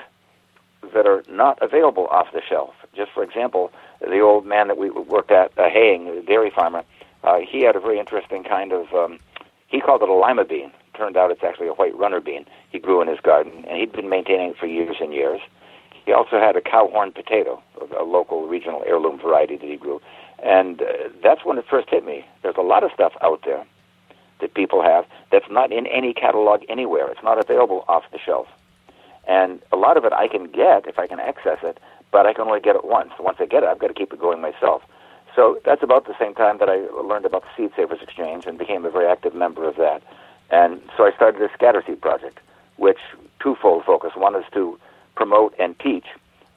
that are not available off the shelf. Just for example, the old man that we worked at, uh, haying, the dairy farmer, uh, he had a very interesting kind of, um, he called it a lima bean. Turned out it's actually a white runner bean he grew in his garden, and he'd been maintaining it for years and years. He also had a cowhorn potato, a local regional heirloom variety that he grew. And uh, that's when it first hit me. There's a lot of stuff out there that people have that's not in any catalog anywhere. It's not available off the shelf. And a lot of it I can get if I can access it, but I can only get it once. Once I get it, I've got to keep it going myself. So that's about the same time that I learned about the Seed Savers Exchange and became a very active member of that. And so I started a Scatterseed project, which twofold focus. One is to promote and teach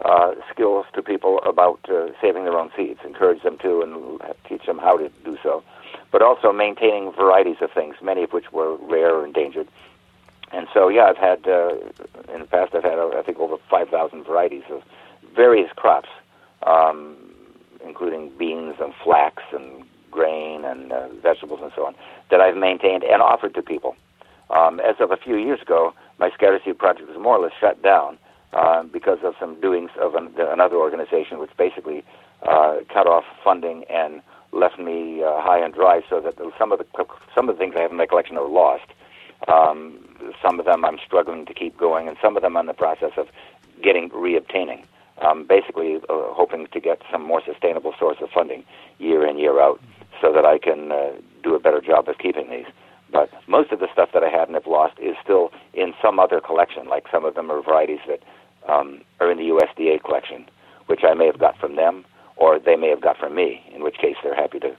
uh, skills to people about uh, saving their own seeds, encourage them to, and teach them how to do so but also maintaining varieties of things, many of which were rare or endangered. And so, yeah, I've had uh, in the past I've had uh, I think over 5,000 varieties of various crops, um, including beans and flax and grain and uh, vegetables and so on, that I've maintained and offered to people. Um, as of a few years ago, my Scatterseed project was more or less shut down uh, because of some doings of an, another organization, which basically uh, cut off funding and left me uh, high and dry. So that some of the some of the things I have in my collection are lost. Um, some of them I'm struggling to keep going, and some of them I'm in the process of getting reobtaining. Um, basically, uh, hoping to get some more sustainable source of funding year in year out, so that I can uh, do a better job of keeping these. But most of the stuff that I had and have lost is still in some other collection. Like some of them are varieties that um, are in the USDA collection, which I may have got from them, or they may have got from me, in which case they're happy to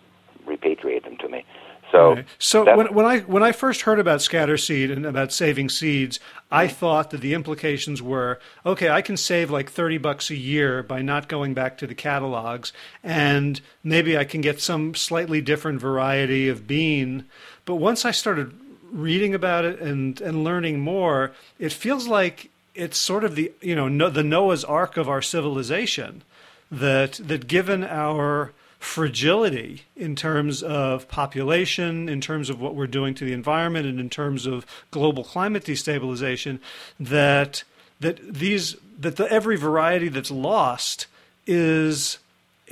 repatriate them to me. So, right. so when, when I when I first heard about Scatterseed and about saving seeds, I thought that the implications were okay. I can save like thirty bucks a year by not going back to the catalogs, and maybe I can get some slightly different variety of bean. But once I started reading about it and and learning more, it feels like it's sort of the you know no, the Noah's Ark of our civilization. That that given our fragility in terms of population, in terms of what we're doing to the environment, and in terms of global climate destabilization, that that these that the, every variety that's lost is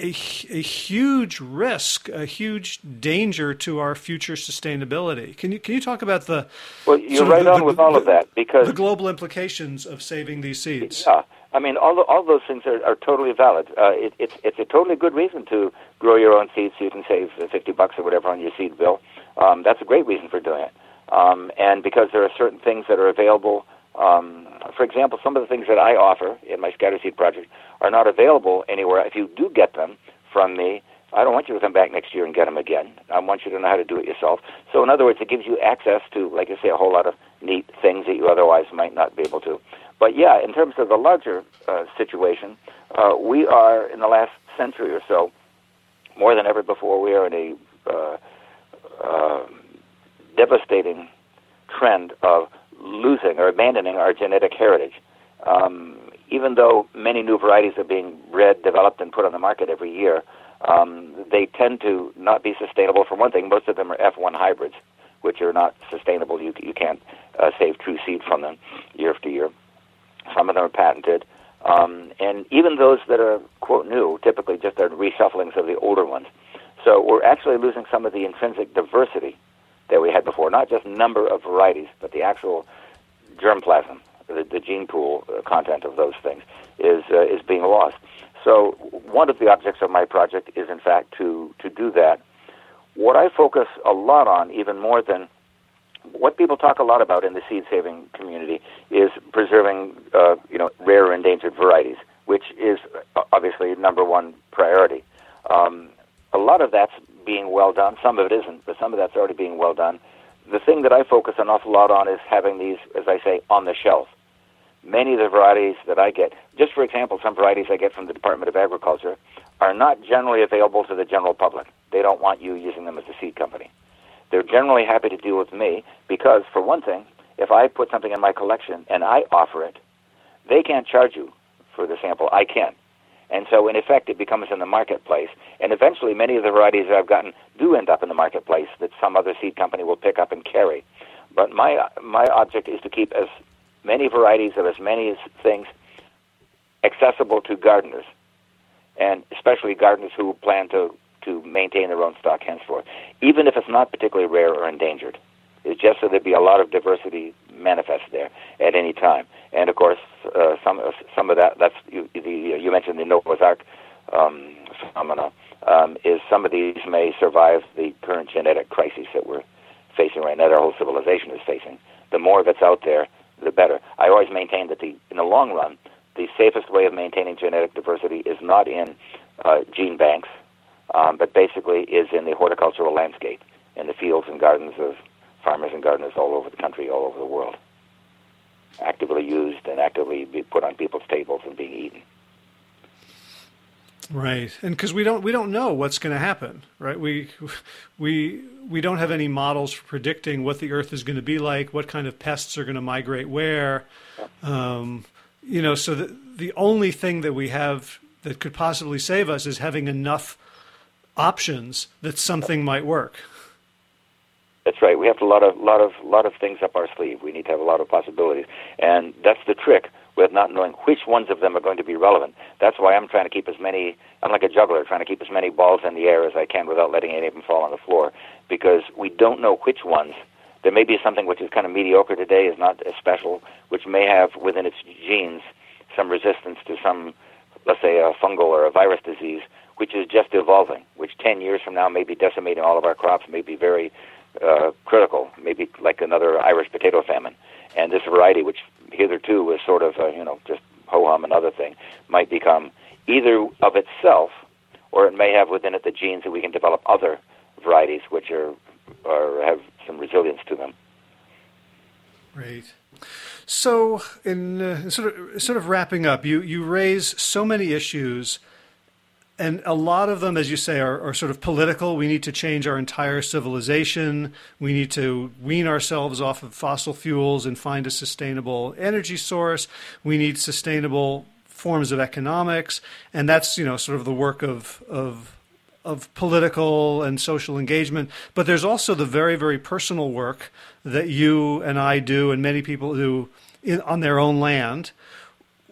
a, a huge risk, a huge danger to our future sustainability. Can you can you talk about the well? You're right the, on the, with all the, of that because the global implications of saving these seeds. Yeah, I mean, all all those things are, are totally valid. Uh, it, it's it's a totally good reason to grow your own seeds so you can save fifty bucks or whatever on your seed bill. Um, that's a great reason for doing it. Um, and because there are certain things that are available. Um, for example, some of the things that I offer in my Scatterseed project are not available anywhere. If you do get them from me, I don't want you to come back next year and get them again. I want you to know how to do it yourself. So, in other words, it gives you access to, like I say, a whole lot of neat things that you otherwise might not be able to. But yeah, in terms of the larger uh, situation, uh, we are in the last century or so, more than ever before, we are in a uh, uh, devastating trend of losing or abandoning our genetic heritage. Um, even though many new varieties are being bred, developed, and put on the market every year, um, they tend to not be sustainable. For one thing, most of them are F1 hybrids, which are not sustainable. You, you can't uh, save true seed from them year after year. Some of them are patented. Um, and even those that are, quote, new, typically just are reshufflings of the older ones. So we're actually losing some of the intrinsic diversity that we had before, not just number of varieties, but the actual germplasm, the, the gene pool uh, content of those things is, uh, is being lost. So one of the objects of my project is, in fact, to, to do that. What I focus a lot on, even more than what people talk a lot about in the seed saving community is preserving, uh, you know, rare endangered varieties, which is uh, obviously number one priority. Um, a lot of that's being well done. Some of it isn't, but some of that's already being well done. The thing that I focus an awful lot on is having these, as I say, on the shelf. Many of the varieties that I get, just for example, some varieties I get from the Department of Agriculture, are not generally available to the general public. They don't want you using them as a seed company they're generally happy to deal with me because, for one thing, if I put something in my collection and I offer it, they can't charge you for the sample. I can. And so, in effect, it becomes in the marketplace. And eventually, many of the varieties that I've gotten do end up in the marketplace that some other seed company will pick up and carry. But my, my object is to keep as many varieties of as many things accessible to gardeners, and especially gardeners who plan to to maintain their own stock henceforth, even if it's not particularly rare or endangered. It's just so there'd be a lot of diversity manifest there at any time. And of course, uh, some uh, some of that that's you, the you mentioned the Noah's Ark um, phenomena um, is some of these may survive the current genetic crises that we're facing right now. That our whole civilization is facing. The more that's out there, the better. I always maintain that the in the long run, the safest way of maintaining genetic diversity is not in uh, gene banks um, but basically is in the horticultural landscape, in the fields and gardens of farmers and gardeners all over the country, all over the world, actively used and actively be put on people's tables and being eaten. Right, and because we don't we don't know what's going to happen, right? We we we don't have any models for predicting what the Earth is going to be like, what kind of pests are going to migrate where. Um, you know, so the the only thing that we have that could possibly save us is having enough options that something might work. That's right. We have a lot of lot of lot of things up our sleeve. We need to have a lot of possibilities, and that's the trick with not knowing which ones of them are going to be relevant. That's why I'm trying to keep as many. I'm like a juggler, trying to keep as many balls in the air as I can without letting any of them fall on the floor, because we don't know which ones. There may be something which is kind of mediocre today, is not as special, which may have within its genes some resistance to some, let's say, a fungal or a virus disease which is just evolving, which 10 years from now may be decimating all of our crops, may be very uh, critical, maybe like another Irish potato famine. And this variety, which hitherto was sort of, uh, you know, just ho-hum another thing, might become either of itself, or it may have within it the genes that we can develop other varieties which are or have some resilience to them. Great. So, in uh, sort of sort of wrapping up, you you raise so many issues, and a lot of them, as you say, are, are sort of political. We need to change our entire civilization. We need to wean ourselves off of fossil fuels and find a sustainable energy source. We need sustainable forms of economics, and that's you know sort of the work of of of political and social engagement, but there's also the very, very personal work that you and I do, and many people do in, on their own land.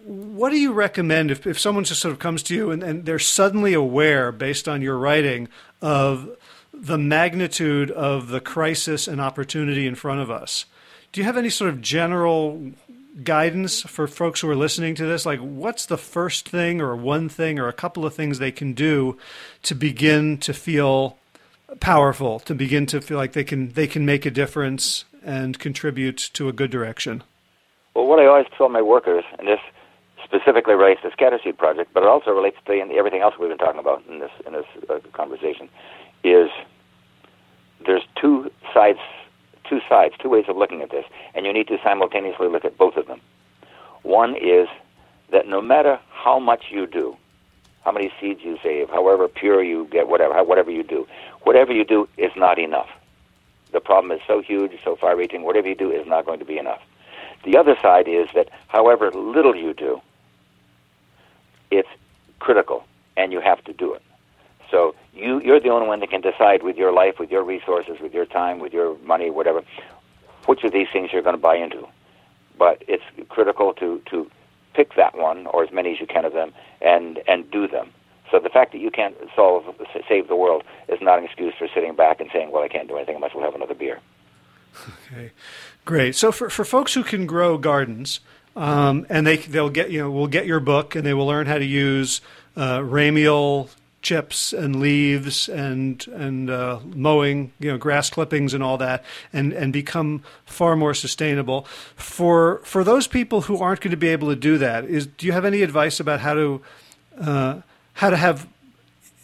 What do you recommend if, if someone just sort of comes to you and, and they're suddenly aware, based on your writing, of the magnitude of the crisis and opportunity in front of us? Do you have any sort of general guidance for folks who are listening to this? Like, what's the first thing, or one thing, or a couple of things they can do to begin to feel powerful, to begin to feel like they can they can make a difference and contribute to a good direction? Well, what I always tell my workers, and this specifically relates to the Scatterseed project, but it also relates to everything else we've been talking about in this in this uh, conversation, is there's two sides two sides, two ways of looking at this, and you need to simultaneously look at both of them. One is that no matter how much you do, how many seeds you save, however pure you get, whatever, whatever you do, whatever you do is not enough. The problem is so huge, so far-reaching. Whatever you do is not going to be enough. The other side is that however little you do, it's critical, and you have to do it. So you you're the only one that can decide with your life, with your resources, with your time, with your money, whatever, which of these things you're going to buy into. But it's critical to to pick that one or as many as you can of them and and do them. So the fact that you can't solve save the world is not an excuse for sitting back and saying, "Well, I can't do anything. I might as well have another beer." Okay, great. So for for folks who can grow gardens, um, and they they'll get you know will get your book and they will learn how to use uh, ramial chips and leaves and and uh, mowing, you know, grass clippings and all that, and and become far more sustainable. For for those people who aren't going to be able to do that, is do you have any advice about how to uh, how to have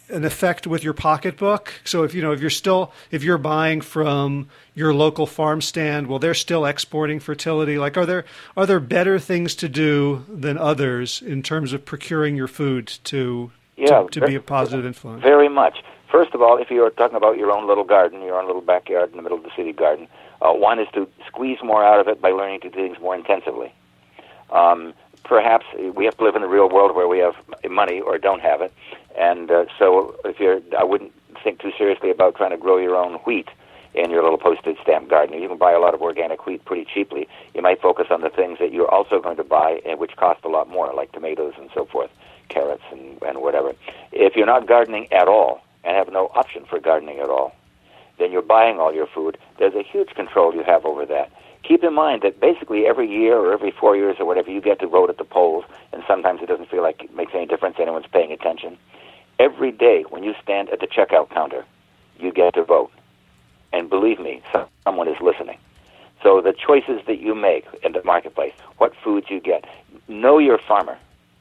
an effect with your pocketbook. So if you know if you're still if you're buying from your local farm stand, well, they're still exporting fertility. Like, are there are there better things to do than others in terms of procuring your food to yeah, to, to very, be a positive influence? Very much. First of all, if you're talking about your own little garden, your own little backyard in the middle of the city garden, uh, one is to squeeze more out of it by learning to do things more intensively. Um, perhaps we have to live in the real world where we have money or don't have it, and uh, so if you're, I wouldn't think too seriously about trying to grow your own wheat in your little postage stamp garden. You can buy a lot of organic wheat pretty cheaply. You might focus on the things that you're also going to buy, and which cost a lot more, like tomatoes and so forth carrots and, and whatever. If you're not gardening at all and have no option for gardening at all, then you're buying all your food. There's a huge control you have over that. Keep in mind that basically every year or every four years or whatever, you get to vote at the polls, and sometimes it doesn't feel like it makes any difference. Anyone's paying attention. Every day when you stand at the checkout counter, you get to vote. And believe me, someone is listening. So the choices that you make in the marketplace, what foods you get, know your farmer.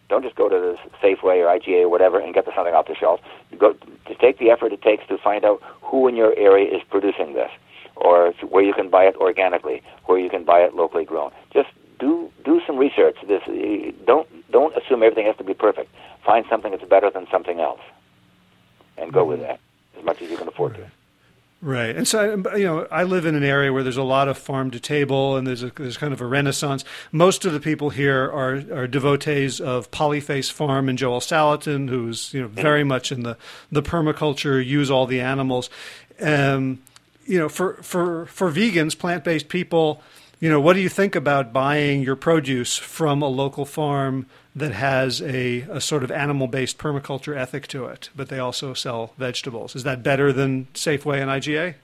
Don't just go to the Safeway or IGA or whatever and get the something off the shelf. Go to take the effort it takes to find out who in your area is producing this, or where you can buy it organically, where you can buy it locally grown. Just do do some research. This don't don't assume everything has to be perfect. Find something that's better than something else, and go mm-hmm. with that as much as you can afford right. to. Right, and so you know, I live in an area where there's a lot of farm to table, and there's a, there's kind of a renaissance. Most of the people here are are devotees of Polyface Farm and Joel Salatin, who's you know very much in the the permaculture, use all the animals. Um, you know, for for for vegans, plant based people, you know, what do you think about buying your produce from a local farm that has a, a sort of animal based permaculture ethic to it, but they also sell vegetables. Is that better than Safeway and IGA?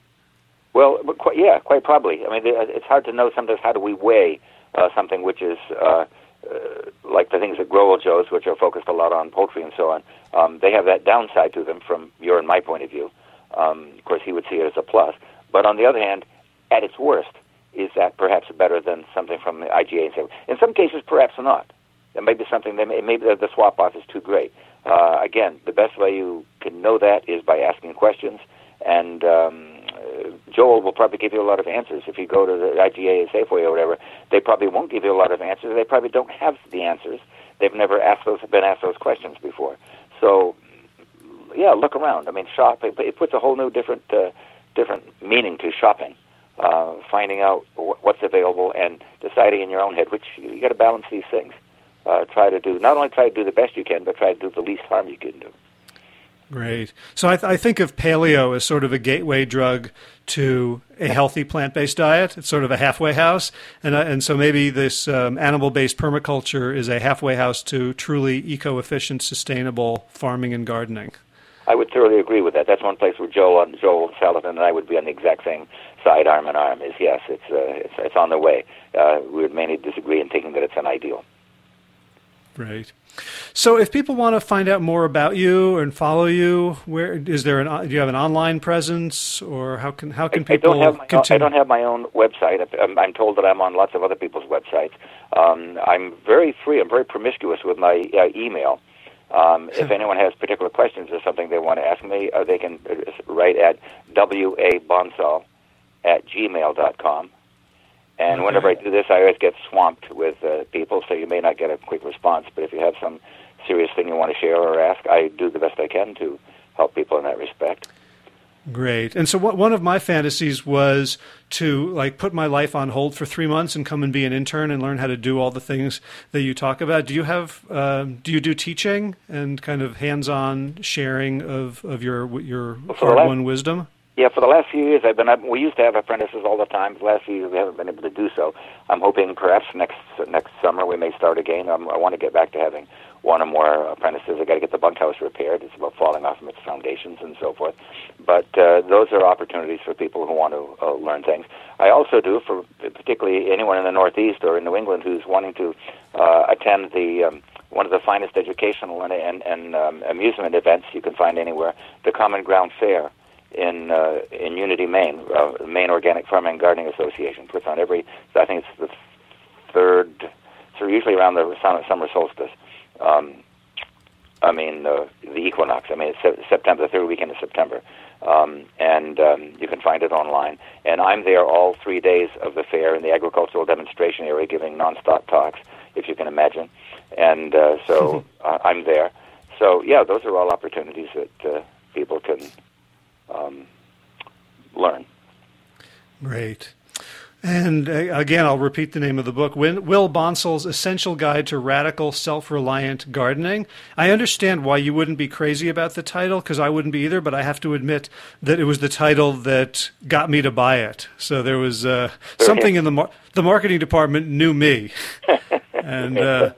Well, quite, yeah, quite probably. I mean, it's hard to know sometimes how do we weigh uh, something which is uh, uh, like the things at Grow Joe's, which are focused a lot on poultry and so on. Um, they have that downside to them from your and my point of view. Um, of course, he would see it as a plus. But on the other hand, at its worst, is that perhaps better than something from the IGA and? In some cases, perhaps not. That may be something that may, maybe the swap off is too great. Uh, again, the best way you can know that is by asking questions and um, Joel will probably give you a lot of answers. If you go to the IGA or Safeway or whatever, they probably won't give you a lot of answers. They probably don't have the answers. They've never asked those, been asked those questions before. So, yeah, look around. I mean, shop. It, it puts a whole new different, uh, different meaning to shopping. Uh, finding out what's available and deciding in your own head which you, you got to balance these things. Uh, try to do not only try to do the best you can, but try to do the least harm you can do. Great. So I, th- I, think of paleo as sort of a gateway drug to a healthy plant-based diet. It's sort of a halfway house, and uh, and so maybe this um, animal-based permaculture is a halfway house to truly eco-efficient, sustainable farming and gardening. I would thoroughly agree with that. That's one place where Joel and Joel Salatin and I would be on the exact same side, arm in arm. Is yes, it's uh, it's it's on the way. Uh, we would mainly disagree in thinking that it's an ideal. Right. So, if people want to find out more about you and follow you, where is there an? Do you have an online presence, or how can how can people? I don't have my, continue? I don't have my own website. I'm, I'm, told that I'm on lots of other people's websites. Um, I'm very free. I'm very promiscuous with my uh, email. Um, if anyone has particular questions or something they want to ask me, uh, they can write at wabonsall at gmail.com. And okay. whenever I do this, I always get swamped with uh, people, so you may not get a quick response. But if you have some serious thing you want to share or ask, I do the best I can to help people in that respect. Great. And so one of my fantasies was to like put my life on hold for three months and come and be an intern and learn how to do all the things that you talk about. Do you have uh, do you do teaching and kind of hands-on sharing of, of your your hard-won wisdom? Yeah, for the last few years, I've been. We used to have apprentices all the time. The last few years, we haven't been able to do so. I'm hoping perhaps next next summer we may start again. I'm, I want to get back to having one or more apprentices. I got to get the bunkhouse repaired. It's about falling off from its foundations and so forth. But uh, those are opportunities for people who want to uh, learn things. I also do for particularly anyone in the Northeast or in New England who's wanting to uh, attend the um, one of the finest educational and, and, and um, amusement events you can find anywhere, the Common Ground Fair in uh, in Unity, Maine. Uh, Maine Organic Farming and Gardening Association puts on every. I think it's the third. So usually around the summer solstice. Um, I mean uh, the equinox. I mean it's September, the third weekend of September, um, and um, you can find it online. And I'm there all three days of the fair in the agricultural demonstration area, giving nonstop talks, if you can imagine. And uh, so uh, I'm there. So yeah, those are all opportunities that uh, people can um, learn. Great. And uh, again, I'll repeat the name of the book Will Bonsall's Essential Guide to Radical Self Reliant Gardening. I understand why you wouldn't be crazy about the title, because I wouldn't be either, but I have to admit that it was the title that got me to buy it. So there was uh, something in the, mar- the marketing department knew me. and. Uh,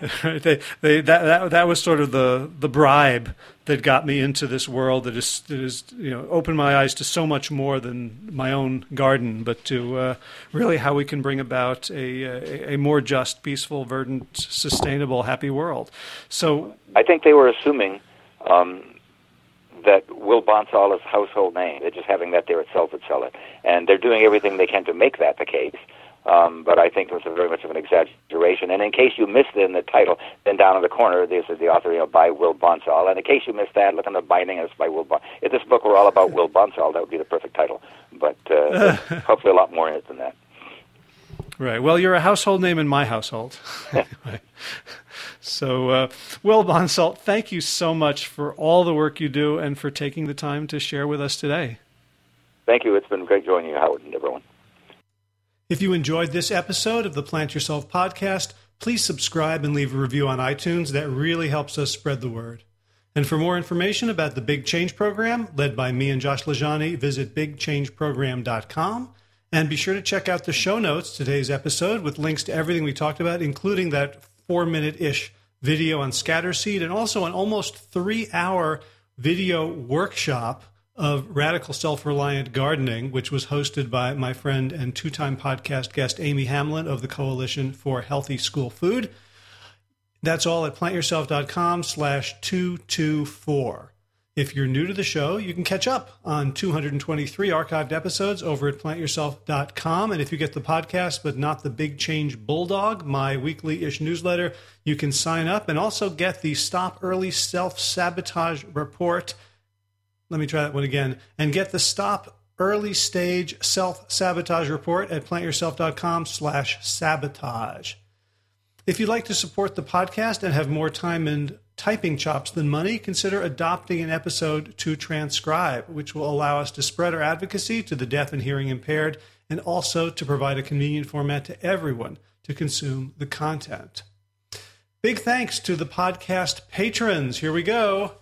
they, they, that, that, that was sort of the, the bribe that got me into this world that is, that is you know, opened my eyes to so much more than my own garden, but to uh, really how we can bring about a, a, a, more just, peaceful, verdant, sustainable, happy world. So I think they were assuming um, that Will Bonsall is household name. They're just having that there itself would sell it. And they're doing everything they can to make that the case. Um, but I think it was a very much of an exaggeration. And in case you missed it in the title, then down in the corner, this is the author, you know, by Will Bonsall. And in case you missed that, look on the binding, it's by Will Bonsall. If this book were all about Will Bonsall, that would be the perfect title. But uh, hopefully a lot more in it than that. Right. Well, you're a household name in my household. so, uh, Will Bonsall, thank you so much for all the work you do and for taking the time to share with us today. Thank you. It's been great joining you, Howard, and everyone. If you enjoyed this episode of the Plant Yourself podcast, please subscribe and leave a review on iTunes. That really helps us spread the word. And for more information about the Big Change Program, led by me and Josh LaJaunie, visit bigchangeprogram.com. And be sure to check out the show notes today's episode with links to everything we talked about, including that four minute ish video on Scatterseed and also an almost three hour video workshop of Radical Self Reliant Gardening, which was hosted by my friend and two time podcast guest Amy Hamlin of the Coalition for Healthy School Food. That's all at plantyourself.com slash 224. If you're new to the show, you can catch up on 223 archived episodes over at plantyourself.com. And if you get the podcast, but not the Big Change Bulldog, my weekly ish newsletter, you can sign up and also get the Stop Early Self Sabotage Report let me try that one again, and get the Stop early stage self sabotage report at plantyourself.com slash sabotage. If you'd like to support the podcast and have more time and typing chops than money, consider adopting an episode to transcribe, which will allow us to spread our advocacy to the deaf and hearing impaired and also to provide a convenient format to everyone to consume the content. Big thanks to the podcast patrons. Here we go.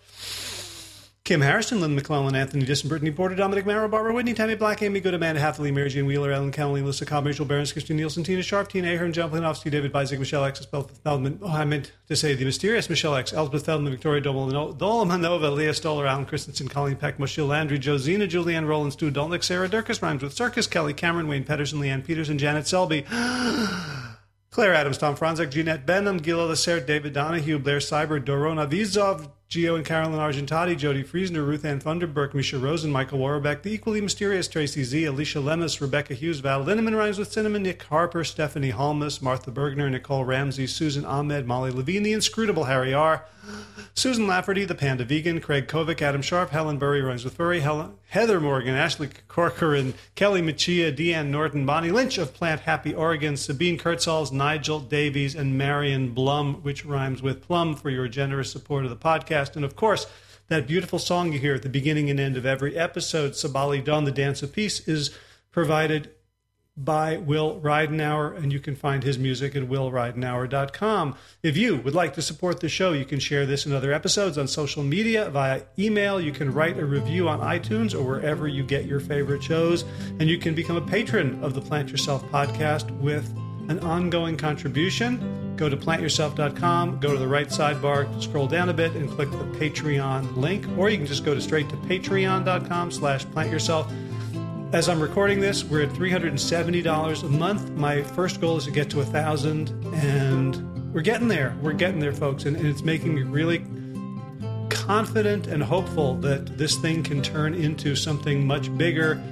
Kim Harrison, Lynn McClellan, Anthony Disson, Brittany Porter, Dominic Marrow, Barbara Whitney, Tammy Black, Amy Good, Amanda Hathaway, Mary Jane Wheeler, Ellen Connelly, Melissa Cobb, Rachel Barons, Christine Nielsen, Tina Sharp, Tina Ahern, John Planovsky, David Bizek, Michelle X, Elspeth Feldman. Oh, I meant to say the mysterious Michelle X, Elspeth Feldman, Victoria Dolomanova, Leah Stoller, Alan Christensen, Colleen Peck, Moshil Landry, Josina, Julianne Roland, Stu Dolnick, Sarah Durkis, Rhymes with Circus, Kelly Cameron, Wayne Pedersen, Leanne Peterson, Janet Selby. Claire Adams, Tom Franzek, Jeanette Benham, Gila Lacerte, David Donahue, Blair Cyber, Dorona Vizov, Gio and Carolyn Argentati, Jody Friesner, Ruth Ann Thunderberg, Misha Rosen, Michael Warbeck, the equally mysterious Tracy Z, Alicia Lemus, Rebecca Hughes, Val Linneman rhymes with Cinnamon, Nick Harper, Stephanie Holmes, Martha Bergner, Nicole Ramsey, Susan Ahmed, Molly Levine, the inscrutable Harry R., Susan Lafferty, the Panda Vegan, Craig Kovic, Adam Sharp, Helen Burry, rhymes with Furry, Helen, Heather Morgan, Ashley Corcoran, Kelly Machia, Deanne Norton, Bonnie Lynch of Plant Happy Oregon, Sabine Kurtzals, Nigel Davies, and Marion Blum, which rhymes with Plum, for your generous support of the podcast. And of course, that beautiful song you hear at the beginning and end of every episode, Sabali Dawn, the Dance of Peace, is provided by Will Ridenauer, and you can find his music at willridenauer.com. If you would like to support the show, you can share this and other episodes on social media via email. You can write a review on iTunes or wherever you get your favorite shows, and you can become a patron of the Plant Yourself podcast with an ongoing contribution. Go to plantyourself.com, go to the right sidebar, scroll down a bit, and click the Patreon link, or you can just go to straight to patreon.com slash plantyourself. As I'm recording this, we're at $370 a month. My first goal is to get to a thousand, and we're getting there. We're getting there, folks, and, and it's making me really confident and hopeful that this thing can turn into something much bigger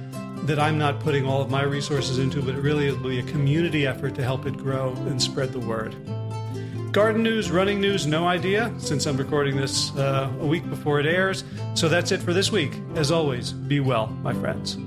that I'm not putting all of my resources into, but it really will be a community effort to help it grow and spread the word. Garden news, running news, no idea, since I'm recording this uh, a week before it airs. So that's it for this week. As always, be well, my friends.